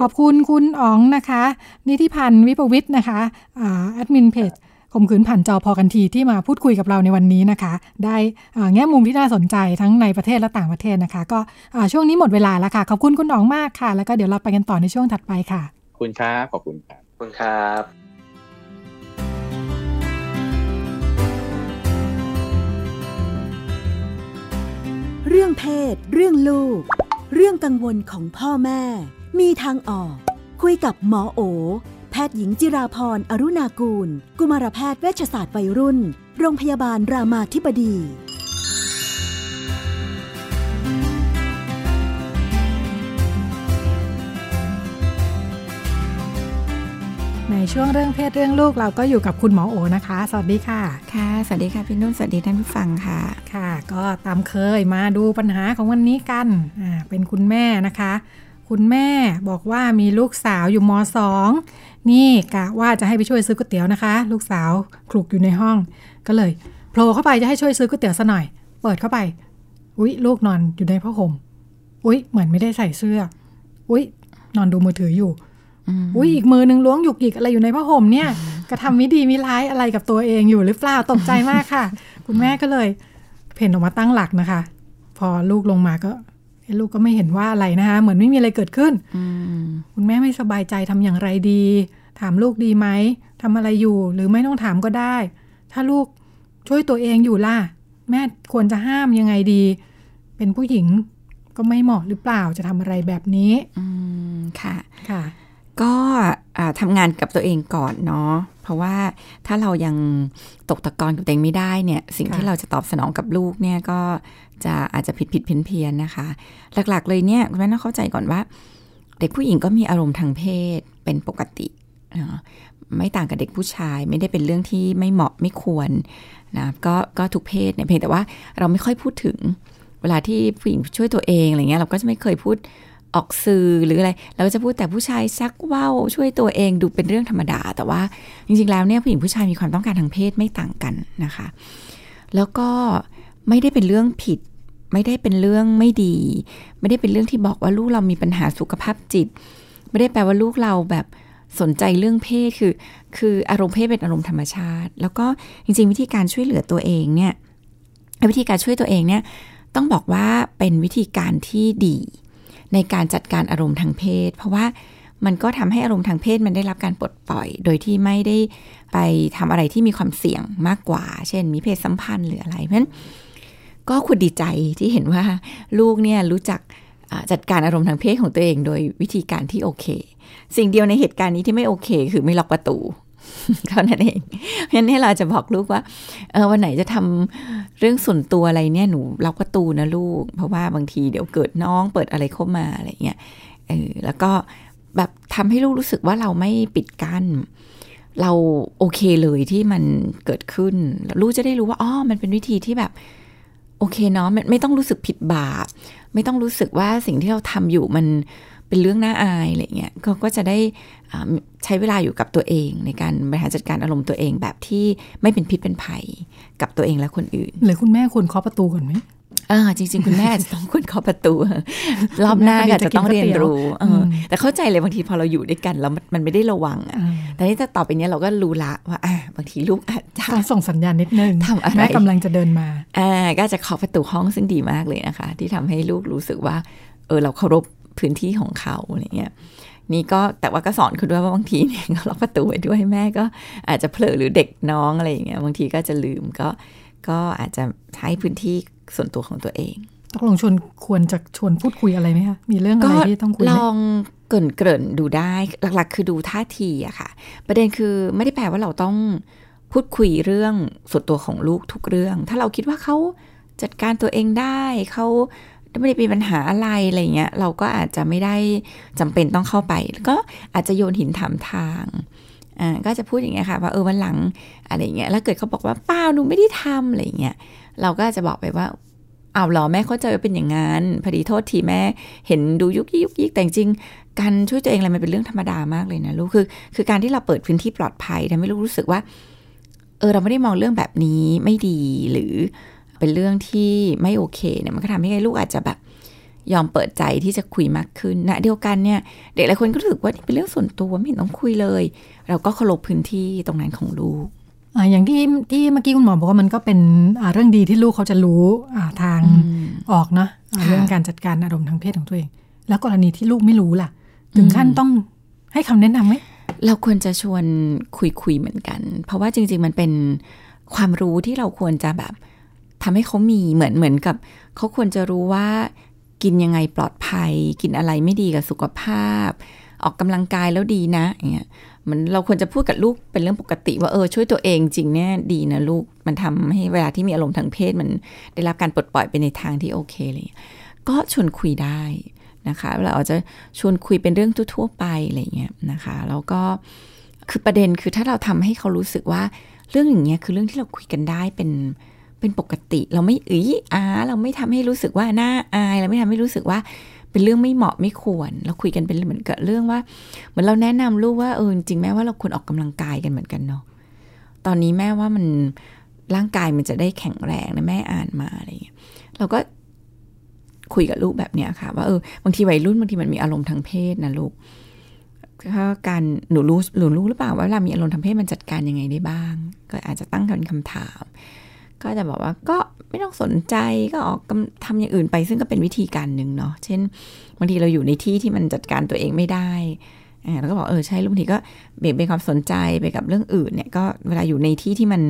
ขอบคุณคุณอ๋องนะคะ นิติพันธ์วิปวิทย์นะคะแอดมินเพจ คมขืนผ่านจอพอกันทีที่มาพูดคุยกับเราในวันนี้นะคะ ได้แง่มุมที่น่าสนใจทั้งในประเทศและต่างประเทศนะคะ ก็ช่วงนี้หมดเวลาแล้วค่ะ ขอบคุณคุณอ๋องมากค่ะ แล้วก็เดี๋ยวเราไปกันต่อในช่วงถัดไปค่ะ คุณครับขอบคุณครับคุณครับเรื่องเพศ เรื่องลูก เรื่องกังวลของพ่อแม่ มีทางออก คุยกับหมอโอ แพทย์หญิงจิราพรอรุณากูล กุมารแพทย์เวชศาสตร์วัยรุ่น โรงพยาบาลรามาธิบดีในช่วงเรื่องเพศเรื่องลูกเราก็อยู่กับคุณหมอโอนะคะ สวัสดีค่ะ ค่ะ สวัสดีค่ะพี่นุ่น สวัสดีท่านผู้ฟังค่ะ ค่ะ ก็ตามเคยมาดูปัญหาของวันนี้กัน อ่า เป็นคุณแม่นะคะ คุณแม่บอกว่ามีลูกสาวอยู่มสองนี่กะว่าจะให้ไปช่วยซื้อก๋วยเตี๋ยวนะคะ ลูกสาวคลุกอยู่ในห้อง ก็เลยโผล่เข้าไปจะให้ช่วยซื้อก๋วยเตี๋ยวซะหน่อย เปิดเข้าไป อุ๊ย ลูกนอนอยู่ในผ้าห่มอุ๊ย เหมือนไม่ได้ใส่เสื้อ อุ๊ย นอนดูมือถืออยู่อุ้ยอีกมือนึงล้วงหยุกหยิกอะไรอยู่ในผ้าห่มเนี่ยกระทำมิดีมิร้ายอะไรกับตัวเองอยู่หรือเปล่าตกใจมากค่ะ คุณแม่ก็เลย เพ่นออกมาตั้งหลักนะคะ พอลูกลงมาก็ ลูกก็ไม่เห็นว่าอะไรนะคะเหมือนไม่มีอะไรเกิดขึ้นคุณแม่ไม่สบายใจทำอย่างไรดี ถามลูกดีไหมทำอะไรอยู่หรือไม่ต้องถามก็ได้ ถ้าลูกช่วยตัวเองอยู่ล่ะ แม่ควรจะห้ามยังไงดี เป็นผู้หญิงก็ไม่เหมาะหรือเปล่าจะทำอะไรแบบนี้อืมค่ะค่ะ ก็ทำงานกับตัวเองก่อนเนาะเพราะว่าถ้าเรายังตกตะกอนกับตัวเองไม่ได้เนี่ย สิ่งที่เราจะตอบสนองกับลูกเนี่ยก็ จะอาจจะผิดผิดเพี้ยนเพียนนะคะ หลักๆ เลยเนี่ยคุณแม่ต้องเข้าใจก่อนว่า เด็กผู้หญิงก็มีอารมณ์ทางเพศเป็นปกตินะไม่ต่างกับเด็กผู้ชาย ไม่ได้เป็นเรื่องที่ไม่เหมาะไม่ควรนะก็ก็ทุกเพศเนี่ยเพียงแต่ว่าเราไม่ค่อยพูดถึง เวลาที่ผู้หญิงช่วยตัวเองอะไรเงี้ยเราก็จะไม่เคยพูดออกสื่อหรืออะไร เราจะพูดแต่ผู้ชายซักว่าวช่วยตัวเองดูเป็นเรื่องธรรมดา แต่ว่าจริงๆแล้วเนี่ยผู้หญิงผู้ชายมีความต้องการทางเพศไม่ต่างกันนะคะ แล้วก็ไม่ได้เป็นเรื่องผิด ไม่ได้เป็นเรื่องไม่ดี ไม่ได้เป็นเรื่องที่บอกว่าลูกเรามีปัญหาสุขภาพจิต ไม่ได้แปลว่าลูกเราแบบสนใจเรื่องเพศคือ คืออารมณ์เพศเป็นอารมณ์ธรรมชาติ แล้วก็จริงๆ วิธีการช่วยเหลือตัวเองเนี่ยวิธีการช่วยตัวเองเนี่ยต้องบอกว่าเป็นวิธีการที่ดี ในการจัดการอารมณ์ทางเพศ เพราะว่ามันก็ทำให้อารมณ์ทางเพศมันได้รับการปลดปล่อย โดยที่ไม่ได้ไปทำอะไรที่มีความเสี่ยงมากกว่า เช่น มีเพศสัมพันธ์หรืออะไรเพราะฉะนั้น ก็ควรดีใจที่เห็นว่าลูกเนี่ยรู้จักจัดการอารมณ์ทางเพศของตัวเองโดยวิธีการที่โอเค สิ่งเดียวในเหตุการณ์นี้ที่ไม่โอเค คือไม่ล็อกประตูเท่านั้นเองเพราะฉะนั้นเราจะบอกลูกว่าเออวันไหนจะทำเรื่องส่วนตัวอะไรเนี่ยหนูล็อกประตูนะลูก เพราะว่าบางทีเดี๋ยวเกิดน้องเปิดอะไรเข้ามาอะไรเงี้ยเออแล้วก็แบบทำให้ลูกรู้สึกว่าเราไม่ปิดกัน้นเราโอเคเลยที่มันเกิดขึ้น ลูกจะได้รู้ว่าอ๋อมันเป็นวิธีที่แบบ โอเคเนาะไม่ต้องรู้สึกผิดบาป ไม่ต้องรู้สึกว่าสิ่งที่เราทำอยู่มันเป็นเรื่องน่าอายอะไรเงี้ยก็ก็จะได้ใช้เวลาอยู่กับตัวเอง ในการบริหารจัดการอารมณ์ตัวเองแบบที่ไม่เป็นพิษเป็นภัยกับตัวเองและคนอื่น หรือคุณแม่ควรเคาะประตูก่อนไหม อ่าจริง ๆ คุณแม่จะต้องควรเคาะประตู รอบหน้าก็จะต้องเรียนรู้แต่เข้าใจเลยบางทีพอเราอยู่ด้วยกันแล้วมันไม่ได้ระวังอะแต่นี่จะต่อไปนี้เราก็รู้ละว่าอ่าบางทีลูกอาจจะต้องส่งสัญญาณนิดนึงทำอะไรแม่กำลังจะเดินมาอ่าก็จะเคาะประตูห้องซึ่งดีมากเลยนะคะ ที่ทำให้ลูกรู้สึกว่า เออเราเคารพพื้นที่ของเขาอะไรเงี้ยนี่ก็แต่ว่าก็สอนคุณด้วยว่าบางทีเนี่ยล็อกประตูไว้ด้วยแม่ก็อาจจะเผลอหรือเด็กน้องอะไรอย่างเงี้ยบางทีก็จะลืมก็ก็อาจจะใช้พื้นที่ ส่วนตัวของตัวเองต้องลงชวนควรจะชวนพูดคุยอะไรไหมคะมีเรื่องอะไรที่ต้องคุยลองเกินเกินดูได้หลัก ๆ คือดูท่าทีอะค่ะ ประเด็นคือไม่ได้แปลว่าเราต้องพูดคุยเรื่องส่วนตัวของลูกทุกเรื่อง ถ้าเราคิดว่าเขาจัดการตัวเองได้เขาไม่ได้มีปัญหาอะไรอะไรเงี้ย เราก็อาจจะไม่ได้จำเป็นต้องเข้าไป ก็อาจจะโยนหินถามทางอ่าก็จะพูดอย่างเงี้ยค่ะว่าเออวันหลังอะไรเงี้ยแล้วเกิดเขาบอกว่าเปล่าหนูไม่ได้ทำอะไรเงี้ย เราก็จะบอกไปว่าเอาหรอแม่เข้าใจว่าเป็นอย่างนั้นพอดีโทษทีแม่เห็นดูยุกยิกยุกยิกแต่จริงการช่วยตัวเองอะไรมันเป็นเรื่องธรรมดามากเลยนะลูกคือคือการที่เราเปิดพื้นที่ปลอดภัยทำให้ลูกรู้สึกว่าเออเราไม่ได้มองเรื่องแบบนี้ไม่ดีหรือเป็นเรื่องที่ไม่โอเคเนี่ยมันก็ทำให้ลูกอาจจะแบบยอมเปิดใจที่จะคุยมากขึ้นนะเดียวกันเนี่ย เด็กหลายคนก็รู้สึกว่านี่เป็นเรื่องส่วนตัวไม่เห็นต้องคุยเลย เราก็เคารพพื้นที่ตรงนั้นของลูก อย่างที่ที่เมื่อกี้คุณหมอบอกว่ามันก็เป็นเรื่องดีที่ลูกเขาจะรู้ทางออกเนาะเรื่องการจัดการอารมณ์ทางเพศของตัวเอง แล้วกรณีที่ลูกไม่รู้ล่ะ ถึงขั้นต้องให้คำแนะนำไหมเราควรจะชวนคุยคุยเหมือนกัน เพราะว่าจริง ๆ มันเป็นความรู้ที่เราควรจะแบบทำให้เขามีเหมือนเหมือนกับเขาควรจะรู้ว่ากินยังไงปลอดภัย กินอะไรไม่ดีกับสุขภาพ ออกกำลังกายแล้วดีนะอย่างเงี้ย มันเราควรจะพูดกับลูกเป็นเรื่องปกติ ว่าเออช่วยตัวเองจริงเนี่ยดีนะลูกมันทำให้เวลาที่มีอารมณ์ทางเพศมันได้รับการปลดปล่อยไปในทางที่โอเคเลยก็ชวนคุยได้นะคะเราอาจจะชวนคุยเป็นเรื่องทั่วไปอะไรเงี้ยนะคะแล้วก็คือประเด็นคือถ้าเราทำให้เขารู้สึกว่าเรื่องอย่างเงี้ยคือเรื่องที่เราคุยกันได้เป็นเป็นปกติ เราไม่อึยอาเราไม่ทำให้รู้สึกว่าน่าอายเราไม่ทำให้รู้สึกว่า เป็นเรื่องไม่เหมาะไม่ควร เราคุยกันเป็นเหมือนกับเรื่องว่า เหมือนเราแนะนำลูกว่าเออจริงแม่ว่าเราควรออกกำลังกายกันเหมือนกันเนาะตอนนี้แม่ว่ามันร่างกายมันจะได้แข็งแรงนะแม่อ่านมาอะไรอย่างเงี้ยเราก็คุยกับลูกแบบเนี้ยค่ะ ว่าเออบางทีวัยรุ่นบางทีมันมีอารมณ์ทางเพศนะลูกถ้าการหนูรู้หนูรู้หรือเปล่าว่าเวลามีอารมณ์ทางเพศมันจัดการยังไงได้บ้าง ก็อาจจะตั้งเป็นคำถาม ก็จะบอกว่าก็ไม่ต้องสนใจก็ออกทำอย่างอื่นไป ซึ่งก็เป็นวิธีการหนึ่งเนาะเช่นบางทีเราอยู่ในที่ที่มันจัดการตัวเองไม่ได้แล้วก็บอกเออใช่บางทีก็เบี่ยงเบนความสนใจไปกับเรื่องอื่นเนี่ยก็เวลาอยู่ในที่ที่มัน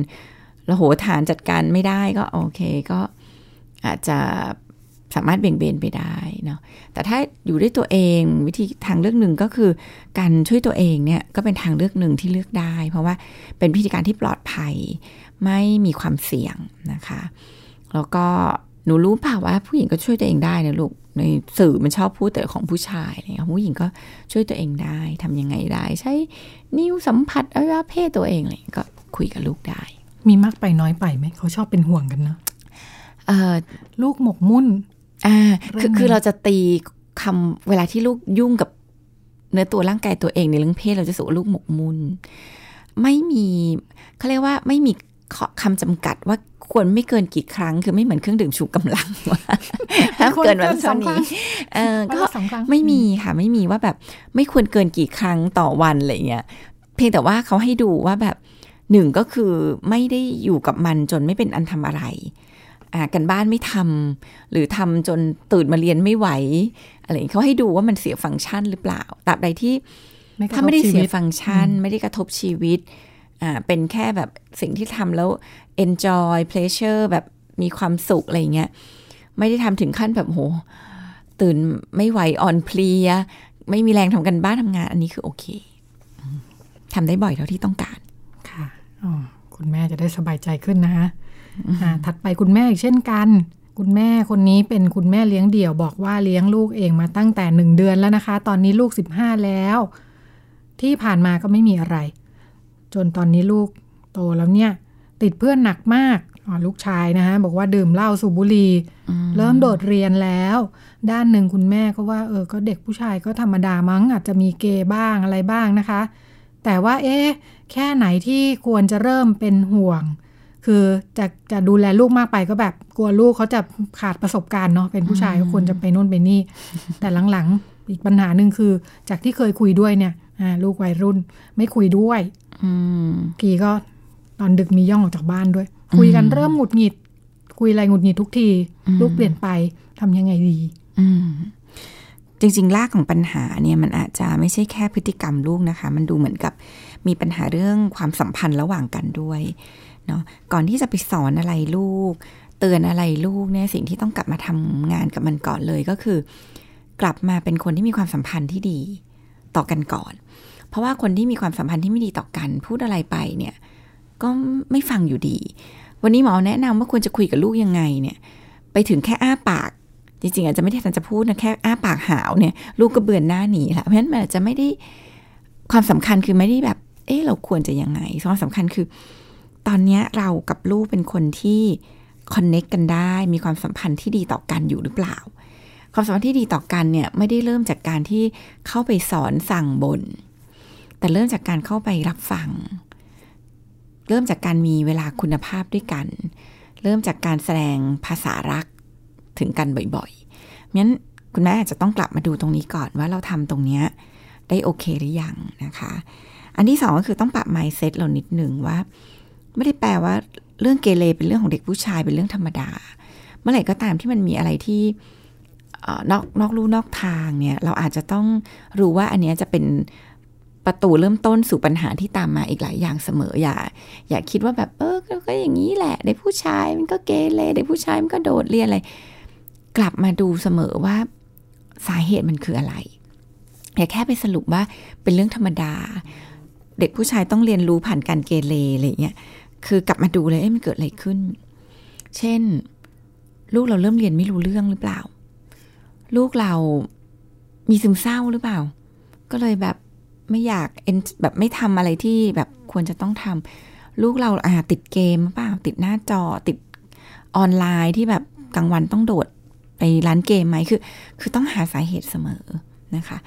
ระโหฐานจัดการไม่ได้ก็โอเคก็อาจจะสามารถเบี่ยงเบนไปได้เนาะแต่ถ้าอยู่ด้วยตัวเองวิธีทางเลือกหนึ่งก็คือ การช่วยตัวเองเนี่ยก็เป็นทางเลือกหนึ่งที่เลือกได้ เพราะว่าเป็นวิธีการที่ปลอดภัย ไม่มีความเสี่ยงนะคะ แล้วก็หนูรู้เปล่าว่าผู้หญิงก็ช่วยตัวเองได้นะลูกในสื่อมันชอบพูดแต่ของผู้ชายเนี่ยผู้หญิงก็ช่วยตัวเองได้ทำยังไงได้ ใช้นิ้วสัมผัสอวัยวะเพศตัวเองอะไรก็คุยกับลูกได้ มีมากไปน้อยไปไหมเขาชอบเป็นห่วงกันนะลูกหมกมุ่นอ่าคือคือเราจะตีคำเวลาที่ลูกยุ่งกับเนื้อตัวร่างกายตัวเองในเรื่องเพศเราจะสูว่าลูกหมกมุ่นไม่มีเขาเรียกว่าไม่มี คำจำกัดว่าควรไม่เกินกี่ครั้ง คือไม่เหมือนเครื่องดื่มชูกำลังว่าถ้าเกินวันเท่านี้ก็ไม่มีค่ะ ไม่มีว่าแบบไม่ควรเกินกี่ครั้งต่อวันอะไรเงี้ยเพียงแต่ว่าเขาให้ดูว่าแบบหนึ่งก็คือไม่ได้อยู่กับมันจนไม่เป็นอันทำอะไรอ่ากันบ้านไม่ทำหรือทำจนตื่นมาเรียนไม่ไหวอะไรเขาให้ดูว่ามันเสียฟังก์ชันหรือเปล่าตราบใดที่ถ้าไม่ได้เสียฟังก์ชัน ไม่ได้กระทบชีวิต อ่าเป็นแค่แบบสิ่งที่ทำแล้ว enjoy pleasure แบบมีความสุขอะไรเงี้ยไม่ได้ทำถึงขั้นแบบโห ตื่นไม่ไหวอ่อนเพลีย ไม่มีแรงทำกันบ้านทำงาน อันนี้คือโอเคทำได้บ่อยเท่าที่ต้องการ ค่ะอ๋อคุณแม่จะได้สบายใจขึ้นนะคะอ่าถัดไปคุณแม่อีกเช่นกัน คุณแม่คนนี้เป็นคุณแม่เลี้ยงเดี่ยวบอกว่าเลี้ยงลูกเองมาตั้งแต่หนึ่งเดือนแล้วนะคะ ตอนนี้ลูกสิบห้าแล้ว ที่ผ่านมาก็ไม่มีอะไร จนตอนนี้ลูกโตแล้วเนี่ย ติดเพื่อนหนักมากอ๋อลูกชายนะคะบอกว่าดื่มเหล้าสูบบุหรี่เริ่มโดดเรียนแล้ว ด้านหนึ่งคุณแม่ก็ว่าเออก็เด็กผู้ชายก็ธรรมดามั้ง อาจจะมีเกย์บ้างอะไรบ้างนะคะ แต่ว่าเอ๊ะแค่ไหนที่ควรจะเริ่มเป็นห่วง คือจะจะดูแลลูกมากไปก็แบบ กลัวลูกเขาจะขาดประสบการณ์เนาะเป็นผู้ชายก็ควรจะไปโน่นไปนี่ แต่หลังๆอีกปัญหาหนึ่งคือ จากที่เคยคุยด้วยเนี่ยอ่าลูกวัยรุ่นไม่คุยด้วยอืม กีก็ตอนดึกมีย่องออกจากบ้านด้วย คุยกันเริ่มหงุดหงิด คุยอะไรหงุดหงิดทุกที ลูกเปลี่ยนไปทำยังไงดีอืมจริงๆรากของปัญหาเนี่ยมันอาจจะไม่ใช่แค่พฤติกรรมลูกนะคะ มันดูเหมือนกับมีปัญหาเรื่องความสัมพันธ์ระหว่างกันด้วยเนาะก่อนที่จะไปสอนอะไรลูก เตือนอะไรลูกเนี่ยสิ่งที่ต้องกลับมาทำงานกับมันก่อนเลยก็คือ กลับมาเป็นคนที่มีความสัมพันธ์ที่ดี ต่อกันก่อน เพราะว่าคนที่มีความสัมพันธ์ที่ไม่ดีต่อกันพูดอะไรไปเนี่ยก็ไม่ฟังอยู่ดี วันนี้หมอแนะนำว่าควรจะคุยกับลูกยังไงเนี่ยไปถึงแค่อ้าปากจริงๆอาจจะไม่ได้ทันจะพูดนะแค่อ้าปากหาวเนี่ยลูกก็เบือนหน้าหนีละเพราะฉะนั้นมันอาจจะไม่ได้ความสำคัญคือไม่ได้แบบ เอ๊ะเราควรจะยังไงความสำคัญคือ ตอนนี้เรากับลูกเป็นคนที่คอนเน็กกันได้ มีความสัมพันธ์ที่ดีต่อกันอยู่หรือเปล่า ความสัมพันธ์ที่ดีต่อกันเนี่ยไม่ได้เริ่มจากการที่เข้าไปสอนสั่งบน แต่เริ่มจากการเข้าไปรับฟัง เริ่มจากการมีเวลาคุณภาพด้วยกัน เริ่มจากการแสดงภาษารักถึงกันบ่อยๆงั้นคุณแม่อาจจะต้องกลับมาดูตรงนี้ก่อนว่าเราทำตรงเนี้ยได้โอเคหรือยังนะคะ อันที่สองก็คือต้องปรับ mindset เรานิดหนึ่งว่า ไม่ได้แปลว่าเรื่องเกเรเป็นเรื่องของเด็กผู้ชายเป็นเรื่องธรรมดา เมื่อไหร่ก็ตามที่มันมีอะไรที่อนอกนอกลู่นอกทางเนี่ย เราอาจจะต้องรู้ว่าอันเนี้ยจะเป็น ประตูเริ่มต้นสู่ปัญหาที่ตามมาอีกหลายอย่างเสมออย่า อย่าคิดว่าแบบเออก็อย่างนี้แหละเด็กผู้ชายมันก็เกเรเด็กผู้ชายมันก็โดดเรียนอะไรกลับมาดูเสมอว่าสาเหตุมันคืออะไร อย่าแค่ไปสรุปว่าเป็นเรื่องธรรมดา เด็กผู้ชายต้องเรียนรู้ผ่านการเกเรอะไรเงี้ยคือกลับมาดูเลยเอ๊ะมันเกิดอะไรขึ้น เช่น ลูกเราเริ่มเรียนไม่รู้เรื่องหรือเปล่า ลูกเรามีซึมเศร้าหรือเปล่า ก็เลยแบบ ไม่อยากเอ็นแบบไม่ทำอะไรที่แบบควรจะต้องทำลูกเราอาติดเกมเปล่าติดหน้าจอติดออนไลน์ที่แบบกลางวันต้องโดดไปร้านเกมไหมคือ คือต้องหาสาเหตุเสมอนะคะ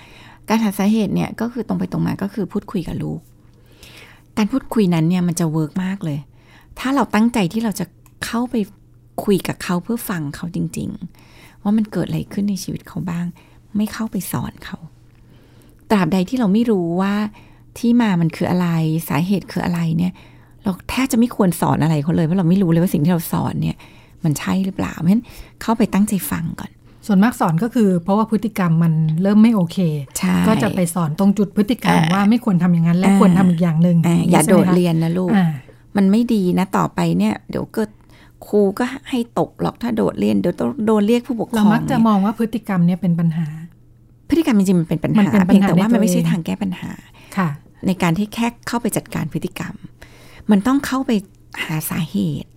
การหาสาเหตุเนี่ยก็คือตรงไปตรงมาก็คือพูดคุยกับลูก การพูดคุยนั้นเนี่ยมันจะเวิร์กมากเลย ถ้าเราตั้งใจที่เราจะเข้าไปคุยกับเขาเพื่อฟังเขาจริง ๆ ว่ามันเกิดอะไรขึ้นในชีวิตเขาบ้าง ไม่เข้าไปสอนเขา ตราบใดที่เราไม่รู้ว่าที่มามันคืออะไรสาเหตุคืออะไรเนี่ย เราแทบจะไม่ควรสอนอะไรเขาเลยเพราะเราไม่รู้เลยว่าสิ่งที่เราสอนเนี่ย มันใช่หรือเปล่าเพราะฉะนั้นเข้าไปตั้งใจฟังก่อน ส่วนมากสอนก็คือ เพราะว่าพฤติกรรมมันเริ่มไม่โอเคใช่ก็จะไปสอนตรงจุดพฤติกรรมอ่าว่าไม่ควรทำอย่างนั้น และอ่าควรทำอีกอย่างหนึ่งอ่าอย่าใช่โดไหมดคะเรียนนะลูกอ่ามันไม่ดีนะต่อไปเนี่ย เดี๋ยวก็ครูก็ให้ตกหรอกถ้าโดดเรียนเดี๋ยวต้องโดนเรียกผู้ปกครเราองมักจะเนี่ยมองว่าพฤติกรรมเนี่ยเป็นปัญหา พฤติกรรมจริงๆมันเป็นปัญมันหาเป็นปัญหาเพียงแต่ว่าในตัวมันไม่ใช่เองทางแก้ปัญหาค่ะ ในการที่แค่เข้าไปจัดการพฤติกรรม มันต้องเข้าไปหาสาเหตุ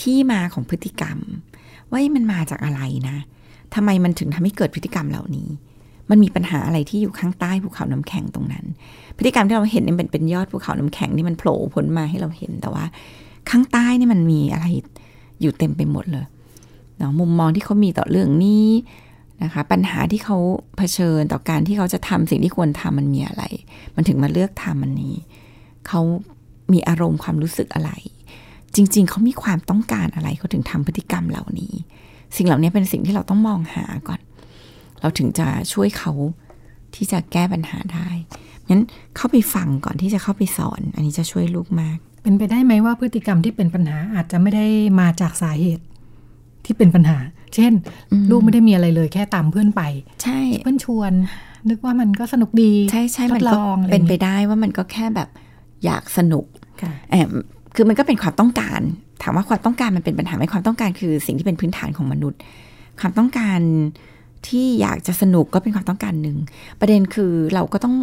ที่มาของพฤติกรรม ว่ามันมาจากอะไรนะทำไมมันถึงทำให้เกิดพฤติกรรมเหล่านี้ มันมีปัญหาอะไรที่อยู่ข้างใต้ภูเขาน้ำแข็งตรงนั้น พฤติกรรมที่เราเห็นเนี่ยเป็นเป็นยอดภูเขาน้ำแข็งที่มันโผล่พ้นมาให้เราเห็น แต่ว่า ข้างใต้นี่มันมีอะไรอยู่เต็มไปหมดเลยเนาะมุมมองที่เขามีต่อเรื่องนี้ นะคะปัญหาที่เขาเผชิญต่อการที่เขาจะทำสิ่งที่ควรทำมันมีอะไร มันถึงมาเลือกทำมันนี้ เขามีอารมณ์ความรู้สึกอะไร จริง ๆ เขามีความต้องการอะไรเขาถึงทำพฤติกรรมเหล่านี้ สิ่งเหล่านี้เป็นสิ่งที่เราต้องมองหาก่อน เราถึงจะช่วยเขาที่จะแก้ปัญหาได้งั้นเข้าไปฟังก่อนที่จะเข้าไปสอน อันนี้จะช่วยลูกมาก เป็นไปได้ไหมว่าพฤติกรรมที่เป็นปัญหาอาจจะไม่ได้มาจากสาเหตุ ที่เป็นปัญหา เช่นอืมลูกไม่ได้มีอะไรเลยแค่ตามเพื่อนไป ใช่ เพื่อนชวน นึกว่ามันก็สนุกดี ใช่ใช่ทมันดลก็องอะไรเป็นไปอย่างงี้ได้ว่ามันก็แค่แบบอยากสนุกค่ะแอบคือมันก็เป็นความต้องการ ถามว่าความต้องการมันเป็นปัญหาไหมความต้องการคือสิ่งที่เป็นพื้นฐานของมนุษย์ ความต้องการที่อยากจะสนุกก็เป็นความต้องการหนึ่ง ประเด็นคือเราก็ต้อง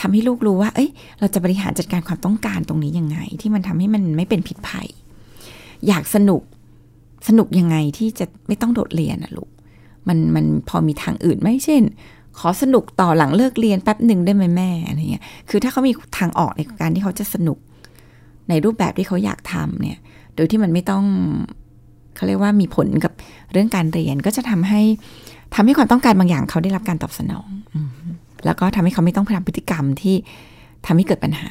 ทำให้ลูกรู้ว่า เอ้ย เราจะบริหารจัดการความต้องการตรงนี้ยังไง ที่มันทำให้มันไม่เป็นผิดภัย อยากสนุก สนุกยังไงที่จะไม่ต้องโดดเรียนอะลูก มันมันพอมีทางอื่นไหมเช่น ขอสนุกต่อหลังเลิกเรียนแป๊บหนึ่งได้ไหมแม่อะไรเงี้ย คือถ้าเขามีทางออกในการที่เขาจะสนุก ในรูปแบบที่เขาอยากทำเนี่ย โดยที่มันไม่ต้องเขาเรียกว่ามีผลกับเรื่องการเรียนก็จะทำให้ทำให้ความต้องการบางอย่างเขาได้รับการตอบสนอง แล้วก็ทำให้เขาไม่ต้องพยายามพฤติกรรมที่ทำให้เกิดปัญหา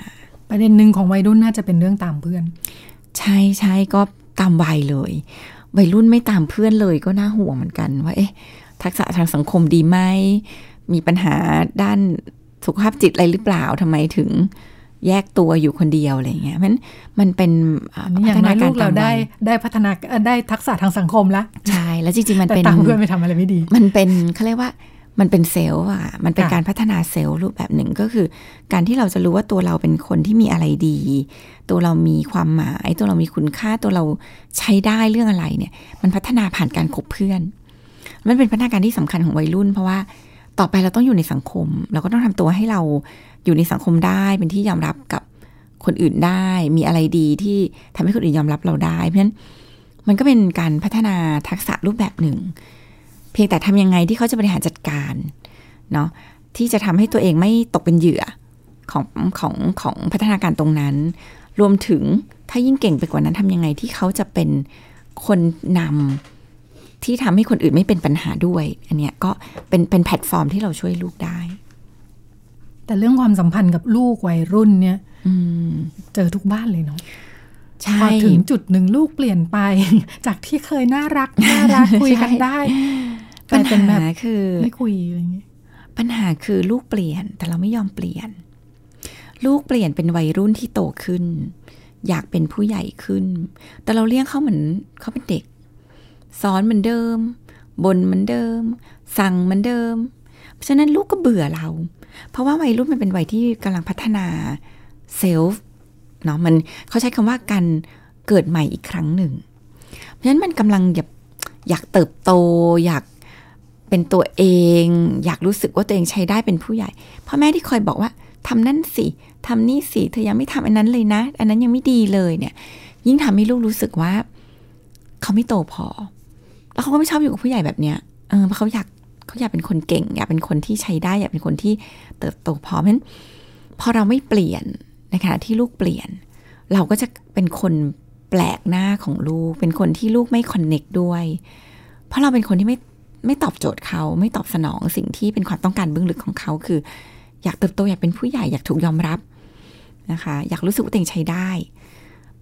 ประเด็นหนึ่งของวัยรุ่นน่าจะเป็นเรื่องตามเพื่อน ใช่ใช่ก็ตามวัยเลย วัยรุ่นไม่ตามเพื่อนเลยก็น่าห่วงเหมือนกัน ว่าเอ๊ะทักษะทางสังคมดีไหมมีปัญหาด้านสุขภาพจิตอะไรหรือเปล่าทำไมถึงแยกตัวอยู่คนเดียวอะไรเงี้ยมันมันเป็นพัฒนาการเราได้ได้พัฒนาได้ทักษะทางสังคมละใช่แล้วจริงๆมันเป็นตามเพื่อนไปทำอะไรไม่ดี มันเป็นเขาเรียกว่า มันเป็นเซลล์อะมันเป็นการพัฒนาเซลล์รูปแบบหนึ่งก็คือ การที่เราจะรู้ว่าตัวเราเป็นคนที่มีอะไรดี ตัวเรามีความหมาย ตัวเรามีคุณค่าตัวเราใช้ได้เรื่องอะไรเนี่ย มันพัฒนาผ่านการคบเพื่อน มันเป็นพัฒนาการที่สำคัญของวัยรุ่น เพราะว่าต่อไปเราต้องอยู่ในสังคม เราก็ต้องทำตัวให้เราอยู่ในสังคมได้เป็นที่ยอมรับกับคนอื่นได้ มีอะไรดีที่ทำให้คนอื่นยอมรับเราได้ เพราะฉะนั้นมันก็เป็นการพัฒนาทักษะรูปแบบหนึ่ง เพียงแต่ทำยังไงที่เขาจะบริหารจัดการเนาะที่จะทำให้ตัวเองไม่ตกเป็นเหยื่อของของของพัฒนาการตรงนั้น รวมถึงถ้ายิ่งเก่งไปกว่านั้นทำยังไงที่เขาจะเป็นคนนำที่ทำให้คนอื่นไม่เป็นปัญหาด้วย อันเนี้ยก็เป็นเป็นแพลตฟอร์มที่เราช่วยลูกได้ แต่เรื่องความสัมพันธ์กับลูกวัยรุ่นเนี่ยเจอทุกบ้านเลยเนาะพอถึงจุดหนึ่งลูกเปลี่ยนไป จากที่เคยน่ารักน่ารักคุยกันได้ ปัญหาคือไม่คุยอะไรอย่างเงี้ยปัญหาคือลูกเปลี่ยน แต่เราไม่ยอมเปลี่ยน ลูกเปลี่ยนเป็นวัยรุ่นที่โตขึ้น อยากเป็นผู้ใหญ่ขึ้น แต่เราเลี้ยงเขาเหมือนเขาเป็นเด็ก สอนเหมือนเดิมบนเหมือนเดิม สั่งเหมือนเดิม เพราะฉะนั้นลูกก็เบื่อเรา เพราะว่าวัยรุ่นมันเป็นวัยที่กำลังพัฒนาเซลฟ์เนาะมันเขาใช้คำว่าการเกิดใหม่อีกครั้งหนึ่ง เพราะฉะนั้นมันกำลังอยากอยากเติบโต อยาก เป็นตัวเอง อยากรู้สึกว่าตัวเองใช้ได้เป็นผู้ใหญ่พ่อแม่ที่คอยบอกว่าทำนั่นสิทำนี่สิเธอยังไม่ทำอันนั้นเลยนะ อันนั้นยังไม่ดีเลยเนี่ย ยิ่งทำให้ลูกรู้สึกว่า เขาไม่โตพอ แล้วเขาก็ไม่ชอบอยู่กับผู้ใหญ่แบบเนี้ยเออเพราะเขาอยากเขาอยากเป็นคนเก่ง อยากเป็นคนที่ใช้ได้ อยากเป็นคนที่เติบโตพอเพราะฉะนั้นพอเราไม่เปลี่ยนในขณะที่ลูกเปลี่ยน เราก็จะเป็นคนแปลกหน้าของลูก เป็นคนที่ลูกไม่คอนเน็กด้วย เพราะเราเป็นคนที่ไม่ ไม่ตอบโจทย์เขาไม่ตอบสนองสิ่งที่เป็นความต้องการเบื้องลึกของเขาคือ อยากเติบโตอยากเป็นผู้ใหญ่อยากถูกยอมรับนะคะ อยากรู้สึกว่าตัวเองใช้ได้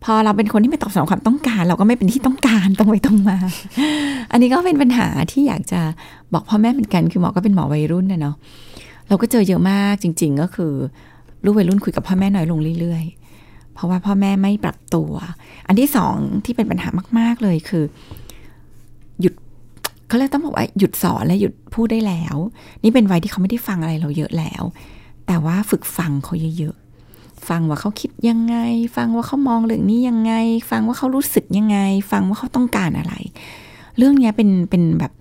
พอเราเป็นคนที่ไม่ตอบสนองความต้องการ เราก็ไม่เป็นที่ต้องการตรงไปตรงมา อันนี้ก็เป็นปัญหาที่อยากจะบอกพ่อแม่เหมือนกัน คือหมอก็เป็นหมอวัยรุ่นนะเนาะเราก็เจอเยอะมากจริง ๆ ก็คือลูกวัยรุ่นคุยกับพ่อแม่น้อยลงเรื่อยๆ เพราะว่าพ่อแม่ไม่ปรับตัว อันที่สองที่เป็นปัญหามาก ๆเลยคือ เขาเลยต้องบอกว่าหยุดสอนและหยุดพูดได้แล้ว นี่เป็นวัยที่เขาไม่ได้ฟังอะไรเราเยอะแล้ว แต่ว่าฝึกฟังเขาเยอะๆฟังว่าเขาคิดยังไง ฟังว่าเขามองเรื่องนี้ยังไง ฟังว่าเขารู้สึกยังไง ฟังว่าเขาต้องการอะไร เรื่องนี้เป็นเป็นแบบ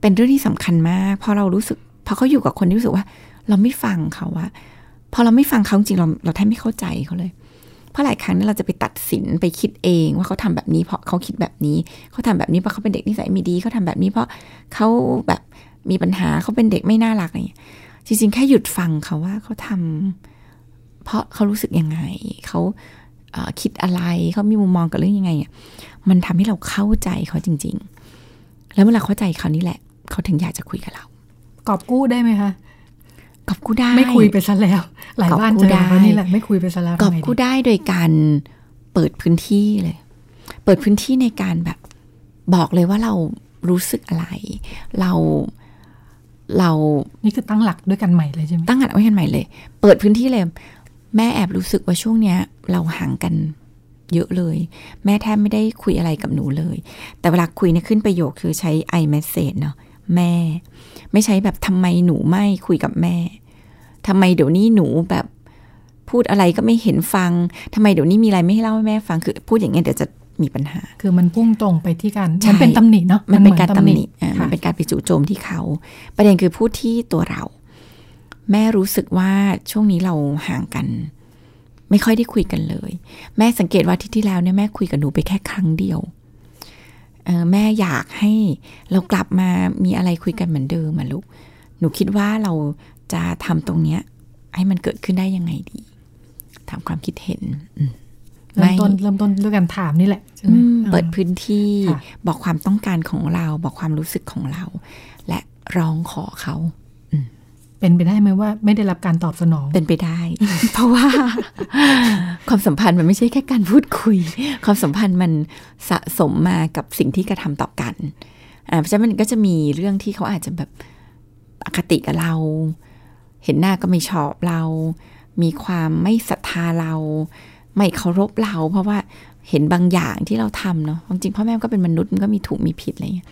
เป็นเรื่องที่สำคัญมากพอเรารู้สึกพอเขาอยู่กับคนที่รู้สึกว่า เราไม่ฟังเขาว่าพอเราไม่ฟังเขาจริงเราเราแทบไม่เข้าใจเขาเลย เพราะหลายครั้งนี่เราจะไปตัดสินไปคิดเองว่าเขาทำแบบนี้เพราะเขาคิดแบบนี้ เขาทำแบบนี้เพราะเขาเป็นเด็กนิสัยไม่ดีเขาทำแบบนี้เพราะเขาแบบมีปัญหาเขาเป็นเด็กไม่น่ารักอะไรอย่างเงี้ยจริงๆ แค่หยุดฟังเขาว่าเขาทำเพราะเขารู้สึกยังไงเขาคิดอะไรเขามีมุมมองกับเรื่องยังไงอะมันทำให้เราเข้าใจเขาจริง ๆ แล้วเวลาเข้าใจเขานี่แหละ เขาถึงอยากจะคุยกับเรา กอบกู้ได้ไหมคะ กอบกู้ได้ ไม่คุยไปซะแล้ว หลายบ้านเจอแล้วนี่แหละไม่คุยไปซะแล้วกอบกู้ได้โดยการเปิดพื้นที่เลย เปิดพื้นที่ในการแบบบอกเลยว่าเรารู้สึกอะไร เราเรา นี่คือตั้งหลักด้วยกันใหม่เลยใช่ไหมตั้งหลักด้วยกันใหม่เลย เปิดพื้นที่เลย แม่แอบรู้สึกว่าช่วงเนี้ย เราห่างกันเยอะเลย แม่แทบไม่ได้คุยอะไรกับหนูเลย แต่เวลาคุยเนี่ยขึ้นประโยคคือใช้ i message เนาะ แม่ ไม่ใช่แบบทำไมหนูไม่คุยกับแม่ทำไมเดี๋ยวนี้หนูแบบพูพูดอะไรก็ไม่เห็นฟังทำไมเดี๋ยวนี้มีอะไรไม่ให้เล่าให้แม่ฟังคือ พูดอย่างเงี้ยเดี๋ยวจะมีปัญหา คือมันพุ่งตรงไปที่การใช่มันเป็นตำหนิเนาะมันเป็นหอการตำหนิอะมันค่ะเป็นการไปจู่โจมที่เขา ประเด็นคือพูดที่ตัวเรา แม่รู้สึกว่าช่วงนี้เราห่างกัน ไม่ค่อยได้คุยกันเลย แม่สังเกตว่าอาที่ที่แล้วเนี่ยแม่คุยกับหนูไปแค่ครั้งเดียวเออ แม่อยากให้เรากลับมามีอะไรคุยกันเหมือนเดิมอะลูก หนูคิดว่าเราจะทำตรงเนี้ย ให้มันเกิดขึ้นได้ยังไงดีถามความคิดเห็นอืมเริ่มต้นเริ่มต้นด้วยการถามนี่แหละใช่ไหมอืมอ่าเปิดพื้นที่ค่ะบอกความต้องการของเรา บอกความรู้สึกของเรา และร้องขอเขา เป็นไปได้ไหมว่า ไม่ได้รับการตอบสนอง เป็นไปได้ เพราะว่าความสัมพันธ์มันไม่ใช่แค่การพูดคุย ความสัมพันธ์มันสะสมมากับสิ่งที่กระทำต่อกันอ่าเพราะฉะนั้นมันก็จะมีเรื่องที่เขาอาจจะแบบอคติกับเรา เห็นหน้าก็ไม่ชอบเรา มีความไม่ศรัทธาเรา ไม่เคารพเรา เพราะว่าเห็นบางอย่างที่เราทำเนาะจริงพ่อแม่ก็เป็นมนุษย์มันก็มีถูกมีผิดอะไรอย่างเงี้ย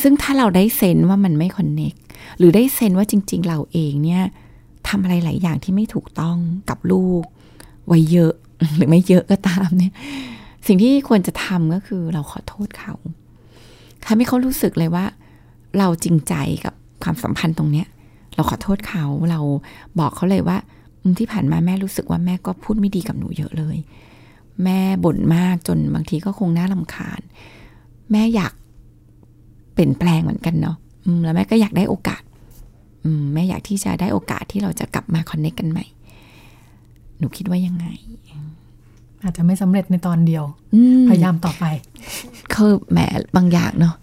ซึ่งถ้าเราได้เซนว่ามันไม่คอนเน็ก หรือได้เซนว่าจริง ๆ เราเองเนี่ยทำอะไรหลายอย่างที่ไม่ถูกต้องกับลูก ไว้เยอะหรือไม่เยอะก็ตามเนี่ย สิ่งที่ควรจะทำก็คือเราขอโทษเขาทำให้เขารู้สึกเลยว่า เราจริงใจกับความสัมพันธ์ตรงเนี้ย เราขอโทษเขาเราบอกเขาเลยว่าอืมที่ผ่านมาแม่รู้สึกว่าแม่ก็พูดไม่ดีกับหนูเยอะเลย แม่บ่นมากจนบางทีก็คงน่าลำคาญ แม่อยากเปลี่ยนแปลงเหมือนกันเนาะแล้วแม่ก็อยากได้โอกาส แม่อยากที่จะได้โอกาสที่เราจะกลับมาคอนเนคกันใหม่ หนูคิดว่ายังไง อาจจะไม่สำเร็จในตอนเดียวอืมพยายามต่อไป คือแหมบางอย่างเนาะ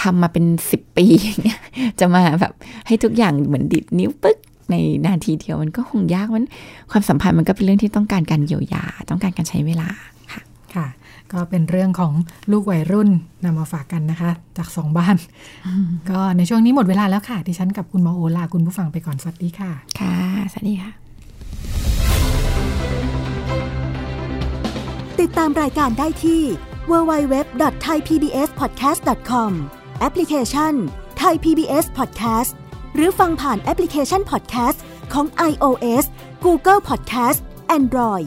ทำมาเป็นสิบปีอย่างเงี้ยจะมาแบบให้ทุกอย่างเหมือนดิดนิ้วปึ๊กในนาทีเดียวมันก็คงยากมันความสัมพันธ์มันก็เป็นเรื่องที่ต้องการการเยียวยา ต้องการการใช้เวลาค่ะ ค่ะ ก็เป็นเรื่องของลูกวัยรุ่นนำมาฝากกันนะคะ จากสองบ้าน ก็ในช่วงนี้หมดเวลาแล้วค่ะ ดิฉันกับคุณหมอโอลาคุณผู้ฟังไปก่อน สวัสดีค่ะ ค่ะ สวัสดีค่ะ ติดตามรายการได้ที่ www.thaipbspodcast.com แอปพลิเคชัน Thai PBS Podcast หรือฟังผ่านแอปพลิเคชัน Podcast ของ iOS Google Podcast Android